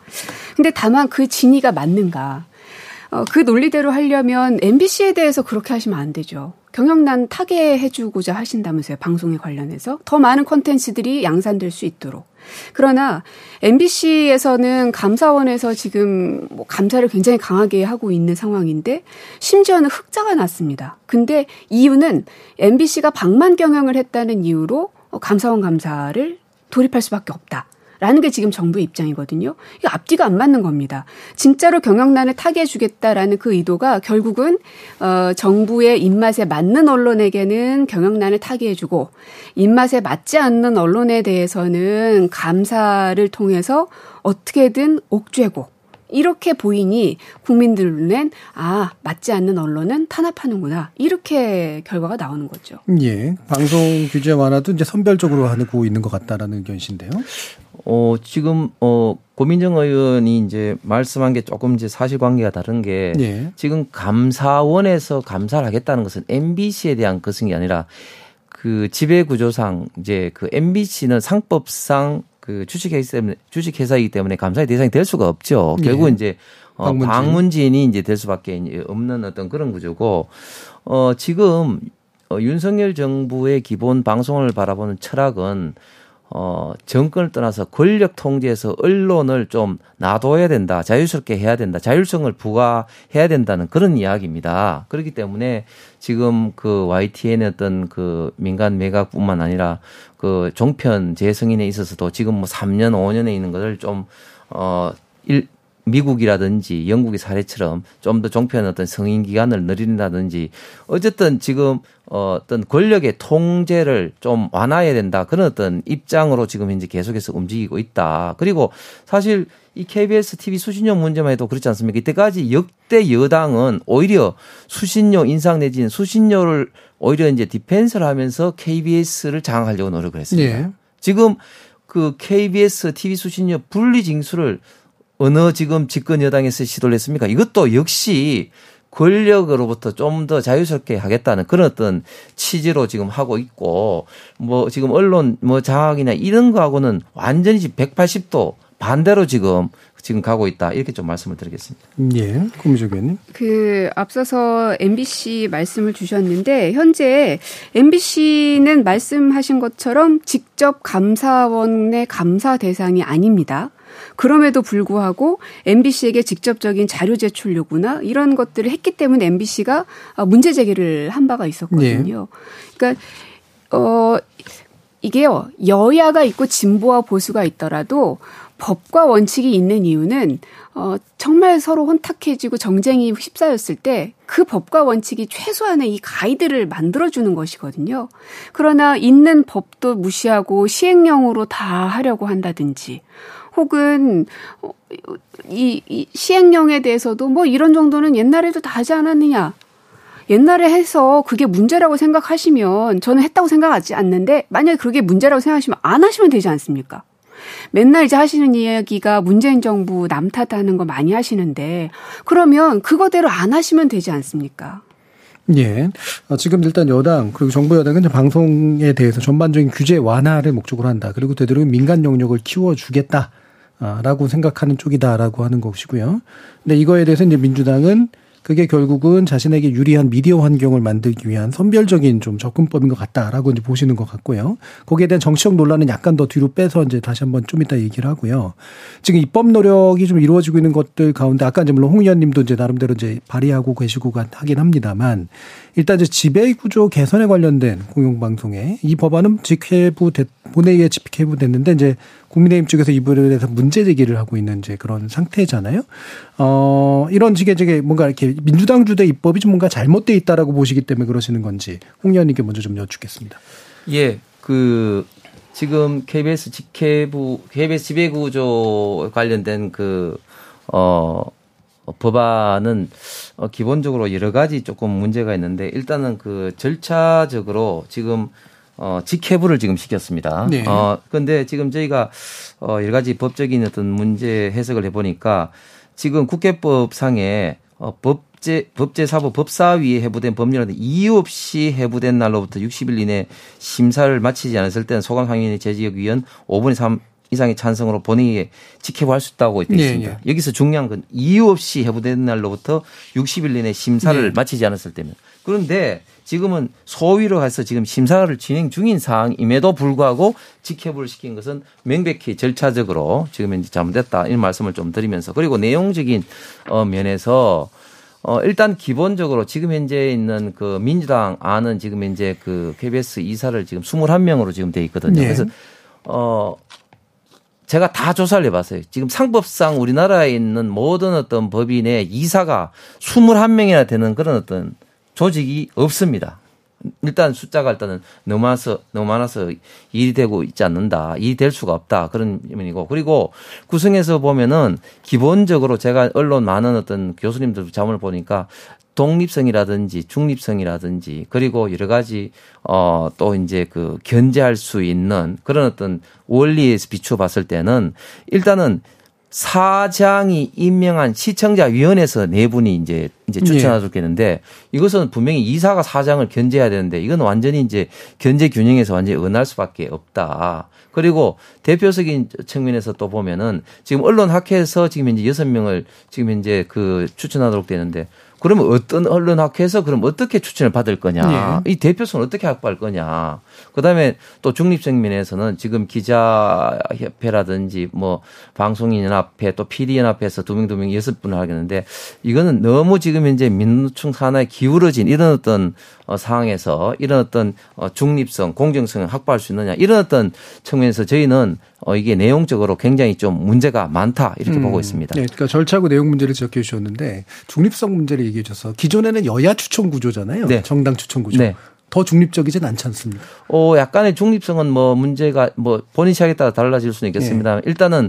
근데 다만 그 진위가 맞는가? 어, 그 논리대로 하려면 MBC에 대해서 그렇게 하시면 안 되죠. 경영난 타개해주고자 하신다면서요, 방송에 관련해서. 더 많은 콘텐츠들이 양산될 수 있도록. 그러나 MBC에서는 감사원에서 지금 뭐 감사를 굉장히 강하게 하고 있는 상황인데 심지어는 흑자가 났습니다. 근데 이유는 MBC가 방만 경영을 했다는 이유로 감사원 감사를 돌입할 수밖에 없다. 라는 게 지금 정부의 입장이거든요. 이게 앞뒤가 안 맞는 겁니다. 진짜로 경영난을 타게 해주겠다라는 그 의도가 결국은 어 정부의 입맛에 맞는 언론에게는 경영난을 타게 해주고 입맛에 맞지 않는 언론에 대해서는 감사를 통해서 어떻게든 옥죄고 이렇게 보이니 국민들 눈엔 아 맞지 않는 언론은 탄압하는구나 이렇게 결과가 나오는 거죠. 예, 방송 규제 완화도 이제 선별적으로 하고 있는 것 같다라는 의견이신데요. 어 지금 어 고민정 의원이 이제 말씀한 게 조금 이제 사실관계가 다른 게 예. 지금 감사원에서 감사를 하겠다는 것은 MBC에 대한 것이 아니라 그 지배 구조상 이제 그 MBC는 상법상 그 주식회사 주식회사이기 때문에 감사의 대상이 될 수가 없죠. 네. 결국 이제 어, 방문진. 방문진이 이제 될 수밖에 없는 어떤 그런 구조고 어 지금 어, 윤석열 정부의 기본 방송을 바라보는 철학은 어, 정권을 떠나서 권력 통제에서 언론을 좀 놔둬야 된다. 자유스럽게 해야 된다. 자율성을 부과해야 된다는 그런 이야기입니다. 그렇기 때문에 지금 그 YTN의 어떤 그 민간 매각뿐만 아니라 그 종편 재승인에 있어서도 지금 뭐 3년, 5년에 있는 것을 좀, 어, 일, 미국이라든지 영국의 사례처럼 좀 더 종편 어떤 성인 기간을 늘린다든지 어쨌든 지금 어, 어떤 권력의 통제를 좀 완화해야 된다 그런 어떤 입장으로 지금 현재 계속해서 움직이고 있다. 그리고 사실 이 KBS TV 수신료 문제만 해도 그렇지 않습니까? 이때까지 역대 여당은 오히려 수신료 인상 내지는 수신료를 오히려 이제 디펜스를 하면서 KBS를 장악하려고 노력을 했습니다. 예. 지금 그 KBS TV 수신료 분리 징수를 어느 지금 집권 여당에서 시도를 했습니까? 이것도 역시 권력으로부터 좀 더 자유스럽게 하겠다는 그런 어떤 취지로 지금 하고 있고 뭐 지금 언론 뭐 장악이나 이런 거하고는 완전히 180도 반대로 지금 지금 가고 있다 이렇게 좀 말씀을 드리겠습니다. 예, 고미정 의원님. 그 앞서서 MBC 말씀을 주셨는데 현재 MBC는 말씀하신 것처럼 직접 감사원의 감사 대상이 아닙니다. 그럼에도 불구하고 MBC에게 직접적인 자료 제출 요구나 이런 것들을 했기 때문에 MBC가 문제 제기를 한 바가 있었거든요. 네. 그러니까 어. 이 이게요, 여야가 있고 진보와 보수가 있더라도 법과 원칙이 있는 이유는 어, 정말 서로 혼탁해지고 정쟁이 휩싸였을 때 그 법과 원칙이 최소한의 이 가이드를 만들어 주는 것이거든요. 그러나 있는 법도 무시하고 시행령으로 다 하려고 한다든지 혹은 어, 이, 이 시행령에 대해서도 뭐 이런 정도는 옛날에도 다 하지 않았느냐. 옛날에 해서 그게 문제라고 생각하시면 저는 했다고 생각하지 않는데 만약에 그게 문제라고 생각하시면 안 하시면 되지 않습니까? 맨날 이제 하시는 이야기가 문재인 정부 남 탓하는 거 많이 하시는데 그러면 그거대로 안 하시면 되지 않습니까? 예. 어, 지금 일단 여당 그리고 정부 여당은 방송에 대해서 전반적인 규제 완화를 목적으로 한다. 그리고 되도록 민간 영역을 키워주겠다. 라고 생각하는 쪽이다라고 하는 것이고요. 근데 이거에 대해서 이제 민주당은 그게 결국은 자신에게 유리한 미디어 환경을 만들기 위한 선별적인 좀 접근법인 것 같다라고 이제 보시는 것 같고요. 거기에 대한 정치적 논란은 약간 더 뒤로 빼서 이제 다시 한번 좀 이따 얘기를 하고요. 지금 입법 노력이 좀 이루어지고 있는 것들 가운데 아까 이제 물론 홍 의원님도 이제 나름대로 이제 발의하고 계시고 하긴 합니다만 일단 이제 지배 구조 개선에 관련된 공영방송에 이 법안은 직회부 본회의에 집회부됐는데 이제 국민의힘 쪽에서 이 부분에 대해서 문제 제기를 하고 있는 이제 그런 상태잖아요. 어, 이런 식의 저게 뭔가 이렇게 민주당 주대 입법이 좀 뭔가 잘못돼 있다라고 보시기 때문에 그러시는 건지 홍 의원님께 먼저 좀 여쭙겠습니다. 예, 그 지금 KBS 직회부 KBS 지배구조 관련된 그 어. 법안은 어, 기본적으로 여러 가지 조금 문제가 있는데 일단은 그 절차적으로 지금 어, 직회부를 지금 시켰습니다. 네. 어, 근데 지금 저희가 어, 여러 가지 법적인 어떤 문제 해석을 해보니까 지금 국회법상에 어, 법제, 법제사법 법사위에 해부된 법률은 이유 없이 해부된 날로부터 60일 이내 심사를 마치지 않았을 때는 소감 상인의 제지역 위원 5분의 3 이상의 찬성으로 본회의에 직회부할 수 있다고 되어 있습니다. 네, 네. 여기서 중요한 건 이유 없이 해부된 날로부터 60일 이내 심사를 네. 마치지 않았을 때면 그런데 지금은 소위로 가서 지금 심사를 진행 중인 사항임에도 불구하고 직회부를 시킨 것은 명백히 절차적으로 지금 이제 잘못됐다 이런 말씀을 좀 드리면서 그리고 내용적인 어 면에서 어 일단 기본적으로 지금 현재 있는 그 민주당 안은 지금 현재 그 KBS 이사를 지금 21명으로 지금 돼 있거든요. 네. 그래서 어 제가 다 조사를 해봤어요. 지금 상법상 우리나라에 있는 모든 어떤 법인의 이사가 21명이나 되는 그런 어떤 조직이 없습니다. 일단 숫자가 일단은 너무 많아서 너무 많아서 일이 되고 있지 않는다. 일이 될 수가 없다. 그런 의미고 그리고 구성에서 보면은 기본적으로 제가 언론 많은 어떤 교수님들 자문을 보니까 독립성이라든지 중립성이라든지 그리고 여러 가지 어 또 이제 그 견제할 수 있는 그런 어떤 원리에서 비추어 봤을 때는 일단은 사장이 임명한 시청자위원회에서 네 분이 이제 이제 추천하셨겠는데 네. 이것은 분명히 이사가 사장을 견제해야 되는데 이건 완전히 이제 견제 균형에서 완전히 은할 수밖에 없다. 그리고 대표적인 측면에서 또 보면은 지금 언론 학회에서 지금 이제 여섯 명을 지금 이제 그 추천하도록 되는데 그러면 어떤 언론 학회에서 그럼 어떻게 추천을 받을 거냐. 네. 이 대표성을 어떻게 확보할 거냐. 그 다음에 또 중립성 면에서는 지금 기자협회라든지 뭐 방송인연합회 또 PD연합회에서 두 명 두 명 여섯 분을 하겠는데 이거는 너무 지금 현재 민노총 산하에 기울어진 이런 어떤 어, 상황에서 이런 어떤 어, 중립성, 공정성을 확보할 수 있느냐 이런 어떤 측면에서 저희는 어, 이게 내용적으로 굉장히 좀 문제가 많다 이렇게 음, 보고 있습니다. 네, 그러니까 절차고 내용 문제를 지적해 주셨는데 중립성 문제를 얘기해 주셔서 기존에는 여야 추천 구조잖아요. 네. 정당 추천 구조. 네. 더 중립적이진 않지 않습니까? 어, 약간의 중립성은 뭐 문제가 뭐 본인 시각에 따라 달라질 수는 있겠습니다. 네. 일단은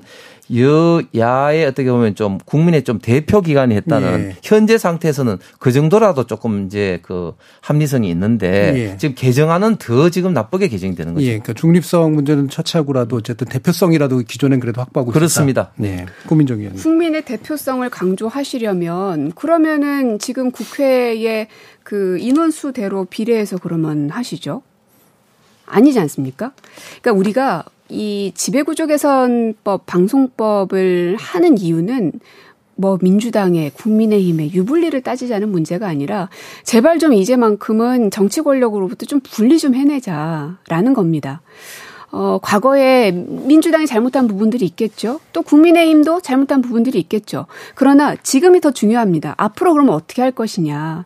여야의 어떻게 보면 좀 국민의 좀 대표 기관이 했다는 예. 현재 상태에서는 그 정도라도 조금 이제 그 합리성이 있는데 예. 지금 개정안은 더 지금 나쁘게 개정되는 거죠. 예. 그러니까 중립성 문제는 처치하고라도 어쨌든 대표성이라도 기존엔 그래도 확보하고 그렇습니다. 네. 고민정 의원. 국민의 대표성을 강조하시려면 그러면은 지금 국회의 그 인원수대로 비례해서 그러면 하시죠. 아니지 않습니까? 그러니까 우리가 이 지배구조 개선법 방송법을 하는 이유는 뭐 민주당의 국민의힘의 유불리를 따지자는 문제가 아니라 제발 좀 이제만큼은 정치 권력으로부터 좀 분리 좀 해내자라는 겁니다. 어, 과거에 민주당이 잘못한 부분들이 있겠죠. 또 국민의힘도 잘못한 부분들이 있겠죠. 그러나 지금이 더 중요합니다. 앞으로 그러면 어떻게 할 것이냐.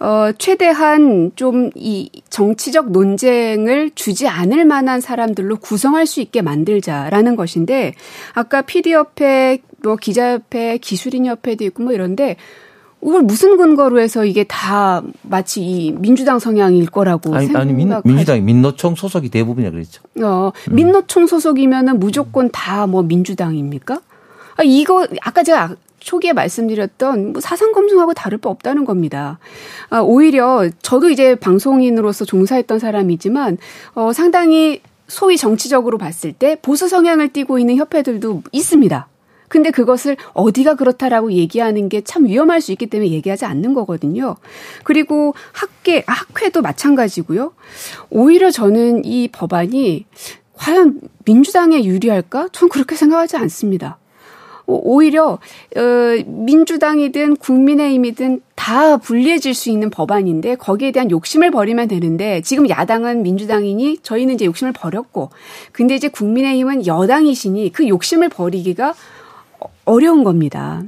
어, 최대한 좀 이 정치적 논쟁을 주지 않을 만한 사람들로 구성할 수 있게 만들자라는 것인데 아까 PD협회, 뭐 기자협회, 기술인협회도 있고 뭐 이런데 이걸 무슨 근거로 해서 이게 다 마치 이 민주당 성향일 거라고 아니, 아니 민, 민주당이 민노총 소속이 대부분이라 그랬죠. 어, 민노총 소속이면은 무조건 다 뭐 민주당입니까? 아, 이거 아까 제가 초기에 말씀드렸던 뭐 사상 검증하고 다를 바 없다는 겁니다. 아, 오히려 저도 이제 방송인으로서 종사했던 사람이지만 어, 상당히 소위 정치적으로 봤을 때 보수 성향을 띠고 있는 협회들도 있습니다. 근데 그것을 어디가 그렇다라고 얘기하는 게 참 위험할 수 있기 때문에 얘기하지 않는 거거든요. 그리고 학계, 학회도 마찬가지고요. 오히려 저는 이 법안이 과연 민주당에 유리할까? 전 그렇게 생각하지 않습니다. 오히려 어 민주당이든 국민의힘이든 다 불리해질 수 있는 법안인데 거기에 대한 욕심을 버리면 되는데 지금 야당은 민주당이니 저희는 이제 욕심을 버렸고 근데 이제 국민의힘은 여당이시니 그 욕심을 버리기가 어려운 겁니다.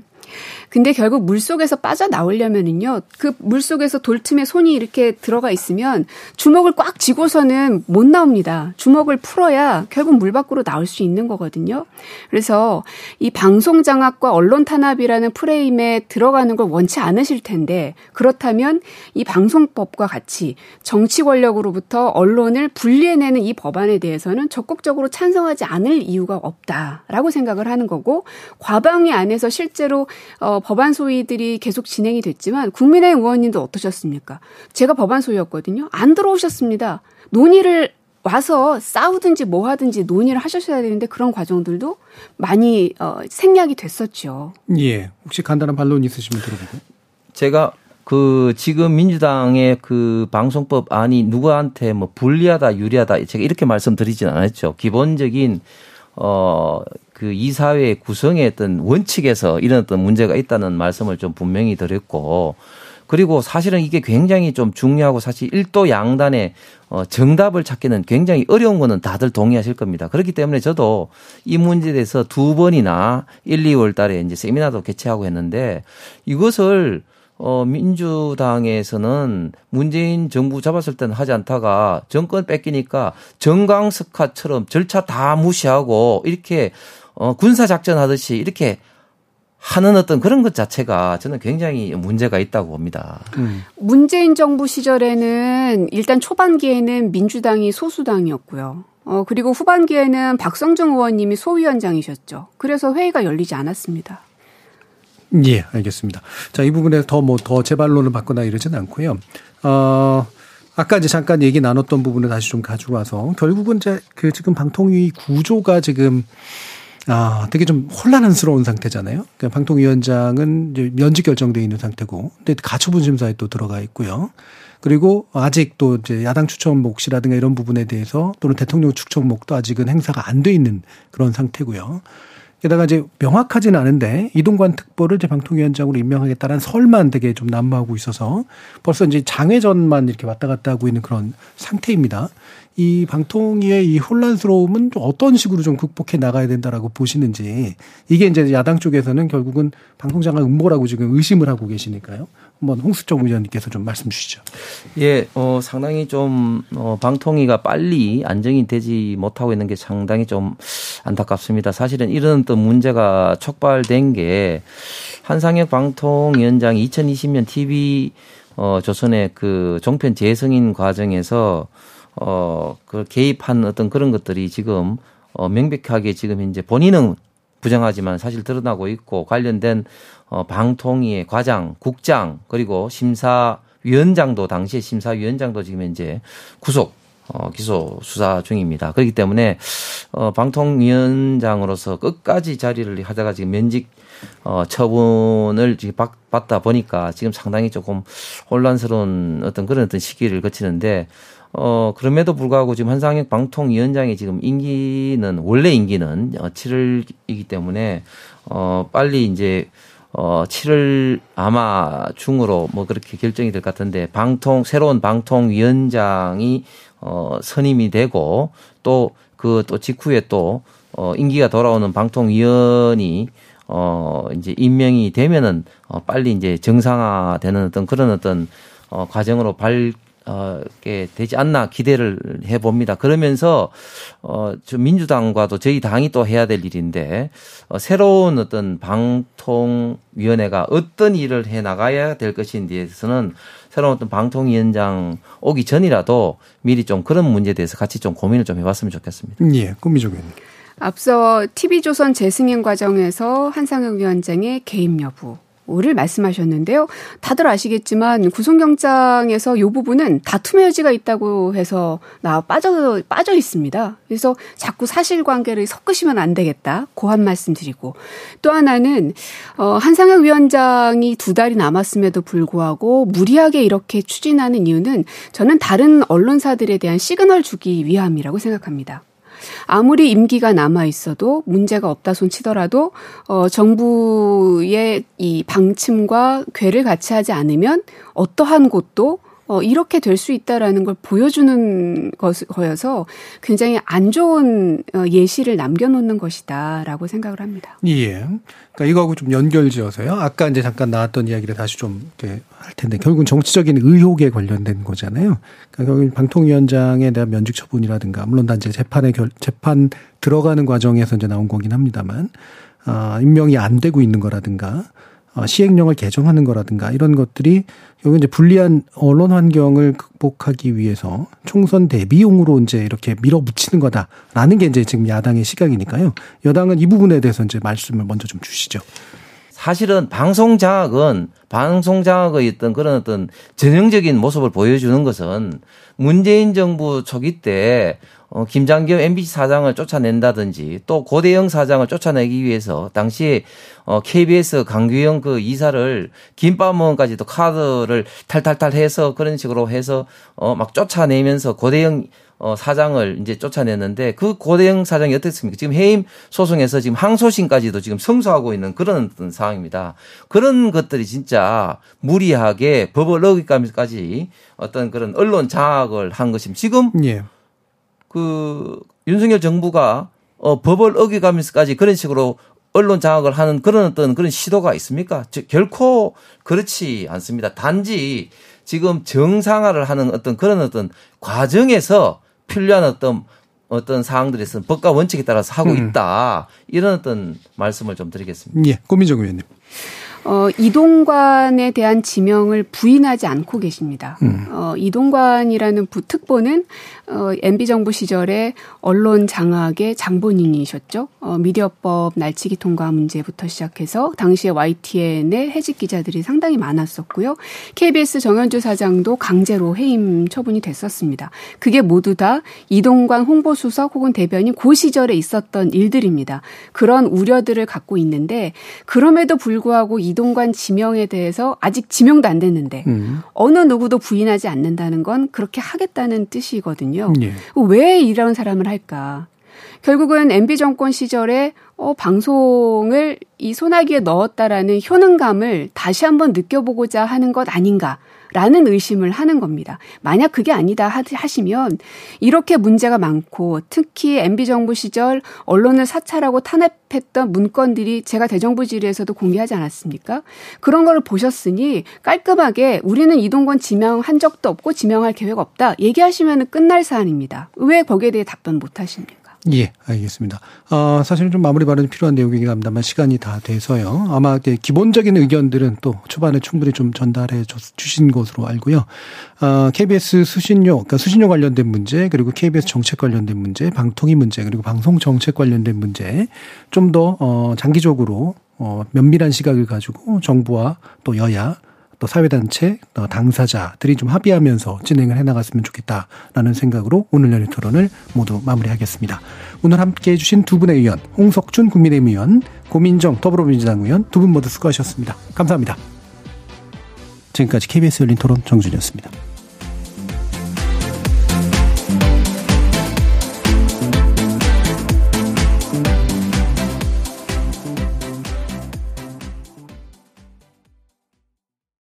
근데 결국 물 속에서 빠져나오려면은요, 그 물 속에서 돌틈에 손이 이렇게 들어가 있으면 주먹을 꽉 쥐고서는 못 나옵니다. 주먹을 풀어야 결국 물 밖으로 나올 수 있는 거거든요. 그래서 이 방송 장악과 언론 탄압이라는 프레임에 들어가는 걸 원치 않으실 텐데, 그렇다면 이 방송법과 같이 정치 권력으로부터 언론을 분리해내는 이 법안에 대해서는 적극적으로 찬성하지 않을 이유가 없다라고 생각을 하는 거고, 과방위 안에서 실제로 어, 법안 소위들이 계속 진행이 됐지만 국민의힘 의원님도 어떠셨습니까? 제가 법안 소위였거든요. 안 들어오셨습니다. 논의를 와서 싸우든지 뭐 하든지 논의를 하셨어야 되는데 그런 과정들도 많이 어, 생략이 됐었죠. 예. 혹시 간단한 반론 있으시면 들어보고. 제가 그 지금 민주당의 그 방송법 안이 누구한테 뭐 불리하다 유리하다 제가 이렇게 말씀드리진 않았죠. 기본적인 어 그 이사회 구성의 어떤 원칙에서 이런 어떤 문제가 있다는 말씀을 좀 분명히 드렸고 그리고 사실은 이게 굉장히 좀 중요하고 사실 일도 양단의 어 정답을 찾기는 굉장히 어려운 거는 다들 동의하실 겁니다. 그렇기 때문에 저도 이 문제에 대해서 두 번이나 1, 2월 달에 이제 세미나도 개최하고 했는데 이것을 어, 민주당에서는 문재인 정부 잡았을 때는 하지 않다가 정권 뺏기니까 정강석화처럼 절차 다 무시하고 이렇게 어, 군사 작전 하듯이 이렇게 하는 어떤 그런 것 자체가 저는 굉장히 문제가 있다고 봅니다. 음. 문재인 정부 시절에는 일단 초반기에는 민주당이 소수당이었고요. 어, 그리고 후반기에는 박성중 의원님이 소위원장이셨죠. 그래서 회의가 열리지 않았습니다. 예, 알겠습니다. 자, 이 부분에 더 뭐 더 재반론을 받거나 이러진 않고요. 어, 아까 이제 잠깐 얘기 나눴던 부분을 다시 좀 가지고 와서 결국은 이제 그 지금 방통위 구조가 지금 아, 되게 좀 혼란스러운 상태잖아요. 그러니까 방통위원장은 이제 면직 결정돼 있는 상태고, 근데 가처분 심사에 또 들어가 있고요. 그리고 아직 또 이제 야당 추천 몫이라든가 이런 부분에 대해서 또는 대통령 추천 몫도 아직은 행사가 안 돼 있는 그런 상태고요. 게다가 이제 명확하지는 않은데 이동관 특보를 이제 방통위원장으로 임명하겠다는 설만 되게 좀 난무하고 있어서 벌써 이제 장외전만 이렇게 왔다 갔다 하고 있는 그런 상태입니다. 이 방통위의 이 혼란스러움은 좀 어떤 식으로 좀 극복해 나가야 된다라고 보시는지 이게 이제 야당 쪽에서는 결국은 방통장관 음모라고 지금 의심을 하고 계시니까요. 한번 홍수정 의원님께서 좀 말씀 주시죠. 예, 어, 상당히 좀, 어, 방통위가 빨리 안정이 되지 못하고 있는 게 상당히 좀 안타깝습니다. 사실은 이런 또 문제가 촉발된 게 한상혁 방통위원장이 2020년 TV 어, 조선의 그 종편 재승인 과정에서 어, 그 개입한 어떤 그런 것들이 지금 어, 명백하게 지금 이제 본인은 부정하지만 사실 드러나고 있고 관련된 어, 방통위의 과장, 국장 그리고 심사위원장도 당시에 심사위원장도 지금 이제 구속 어, 기소 수사 중입니다. 그렇기 때문에 어, 방통위원장으로서 끝까지 자리를 하다가 지금 면직 어, 처분을 지금 받, 받다 보니까 지금 상당히 조금 혼란스러운 어떤 그런 어떤 시기를 거치는데 어, 그럼에도 불구하고 지금 한상혁 방통위원장이 지금 임기는, 원래 임기는 7월이기 때문에, 어, 빨리 이제, 어, 7월 아마 중으로 뭐 그렇게 결정이 될 것 같은데, 방통, 새로운 방통위원장이 어, 선임이 되고 또 그 또 직후에 또 어, 임기가 돌아오는 방통위원이 어, 이제 임명이 되면은 어, 빨리 이제 정상화되는 어떤 그런 어떤 어, 과정으로 발, 어, 게 되지 않나 기대를 해 봅니다. 그러면서 어, 저 민주당과도 저희 당이 또 해야 될 일인데 어, 새로운 어떤 방통 위원회가 어떤 일을 해 나가야 될 것인지에 대해서는 새로운 어떤 방통 위원장 오기 전이라도 미리 좀 그런 문제에 대해서 같이 좀 고민을 좀 해 봤으면 좋겠습니다. 예, 꿈미정 의원님. 앞서 TV조선 재승인 과정에서 한상혁 위원장의 개입 여부 를 말씀하셨는데요. 다들 아시겠지만 구속영장에서 이 부분은 다툼의 여지가 있다고 해서 나 빠져 빠져 있습니다. 그래서 자꾸 사실관계를 섞으시면 안 되겠다. 고한 말씀드리고 또 하나는 어, 한상혁 위원장이 두 달이 남았음에도 불구하고 무리하게 이렇게 추진하는 이유는 저는 다른 언론사들에 대한 시그널 주기 위함이라고 생각합니다. 아무리 임기가 남아 있어도 문제가 없다 손 치더라도 어 정부의 이 방침과 궤를 같이 하지 않으면 어떠한 곳도 어, 이렇게 될 수 있다라는 걸 보여주는 것, 거여서 굉장히 안 좋은 어, 예시를 남겨놓는 것이다라고 생각을 합니다. 예. 그러니까 이거하고 좀 연결지어서요. 아까 이제 잠깐 나왔던 이야기를 다시 좀 이렇게 할 텐데 결국은 정치적인 의혹에 관련된 거잖아요. 그러니까 결국 방통위원장에 대한 면직 처분이라든가 물론 다 이제 재판에 결, 재판 들어가는 과정에서 이제 나온 거긴 합니다만 아, 임명이 안 되고 있는 거라든가 어, 시행령을 개정하는 거라든가 이런 것들이 여기 이제 불리한 언론 환경을 극복하기 위해서 총선 대비용으로 이제 이렇게 밀어붙이는 거다라는 게 이제 지금 야당의 시각이니까요. 여당은 이 부분에 대해서 이제 말씀을 먼저 좀 주시죠. 사실은 방송 장악은 방송 장악의 어떤 그런 어떤 전형적인 모습을 보여주는 것은 문재인 정부 초기 때 어, 김장겸 MBC 사장을 쫓아낸다든지 또 고대영 사장을 쫓아내기 위해서 당시에 어, KBS 강규영 그 이사를 김밥먹은까지도 카드를 탈탈탈 해서 그런 식으로 해서 어, 막 쫓아내면서 고대영 어, 사장을 이제 쫓아냈는데 그 고대영 사장이 어떻습니까? 지금 해임 소송에서 지금 항소심까지도 지금 성소하고 있는 그런 어떤 상황입니다. 그런 것들이 진짜 무리하게 법을 어기까지 어떤 그런 언론 장악을 한 것입니다. 지금 예. 그 윤석열 정부가 어, 법을 어기가면서까지 그런 식으로 언론 장악을 하는 그런 어떤 그런 시도가 있습니까? 즉, 결코 그렇지 않습니다. 단지 지금 정상화를 하는 어떤 그런 어떤 과정에서 필요한 어떤 어떤 사항들에서 법과 원칙에 따라서 하고 음. 있다. 이런 어떤 말씀을 좀 드리겠습니다. 예, 고민정 의원님. 어, 이동관에 대한 지명을 부인하지 않고 계십니다. 음. 어, 이동관이라는 부 특보는 어, MB 정부 시절에 언론 장악의 장본인이셨죠. 어, 미디어법 날치기 통과 문제부터 시작해서 당시에 YTN의 해직 기자들이 상당히 많았었고요. KBS 정현주 사장도 강제로 해임 처분이 됐었습니다. 그게 모두 다 이동관 홍보수석 혹은 대변인 고 시절에 있었던 일들입니다. 그런 우려들을 갖고 있는데 그럼에도 불구하고 이 동관 지명에 대해서 아직 지명도 안 됐는데 음. 어느 누구도 부인하지 않는다는 건 그렇게 하겠다는 뜻이거든요. 예. 왜 이런 사람을 할까? 결국은 MB 정권 시절에 어, 방송을 이 소나기에 넣었다라는 효능감을 다시 한번 느껴보고자 하는 것 아닌가. 라는 의심을 하는 겁니다. 만약 그게 아니다 하시면 이렇게 문제가 많고 특히 MB 정부 시절 언론을 사찰하고 탄압했던 문건들이 제가 대정부 질의에서도 공개하지 않았습니까? 그런 걸 보셨으니 깔끔하게 우리는 이동건 지명한 적도 없고 지명할 계획 없다 얘기하시면 끝날 사안입니다. 왜 거기에 대해 답변 못 하십니까? 예, 알겠습니다. 어, 사실은 좀 마무리 발언이 필요한 내용이긴 합니다만 시간이 다 돼서요. 아마 기본적인 의견들은 또 초반에 충분히 좀 전달해 주신 것으로 알고요. 어, KBS 수신료, 그러니까 수신료 관련된 문제, 그리고 KBS 정책 관련된 문제, 방통위 문제, 그리고 방송 정책 관련된 문제 좀 더, 어, 장기적으로 어, 면밀한 시각을 가지고 정부와 또 여야 또 사회단체, 또 당사자들이 좀 합의하면서 진행을 해나갔으면 좋겠다라는 생각으로 오늘 열린 토론을 모두 마무리하겠습니다. 오늘 함께 해주신 두 분의 의원, 홍석준 국민의힘 의원, 고민정 더불어민주당 의원 두 분 모두 수고하셨습니다. 감사합니다. 지금까지 KBS 열린 토론 정준이었습니다.